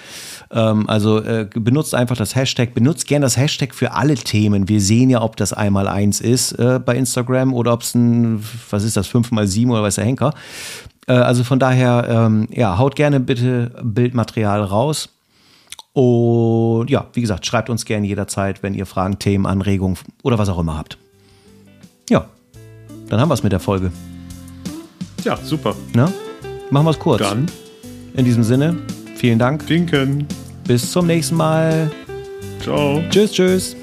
Ähm, also äh, benutzt einfach das Hashtag. Benutzt gern das Hashtag für alle Themen. Wir sehen ja, ob das einmal eins ist äh, bei Instagram oder ob es ein, was ist das, fünf mal sieben oder weiß der Henker. Äh, also von daher, ähm, ja, haut gerne bitte Bildmaterial raus. Und ja, wie gesagt, schreibt uns gerne jederzeit, wenn ihr Fragen, Themen, Anregungen oder was auch immer habt. Ja, dann haben wir es mit der Folge. Ja, super. Ne? Machen wir es kurz. Dann In diesem Sinne, vielen Dank. winken. Bis zum nächsten Mal. Ciao. Tschüss, tschüss.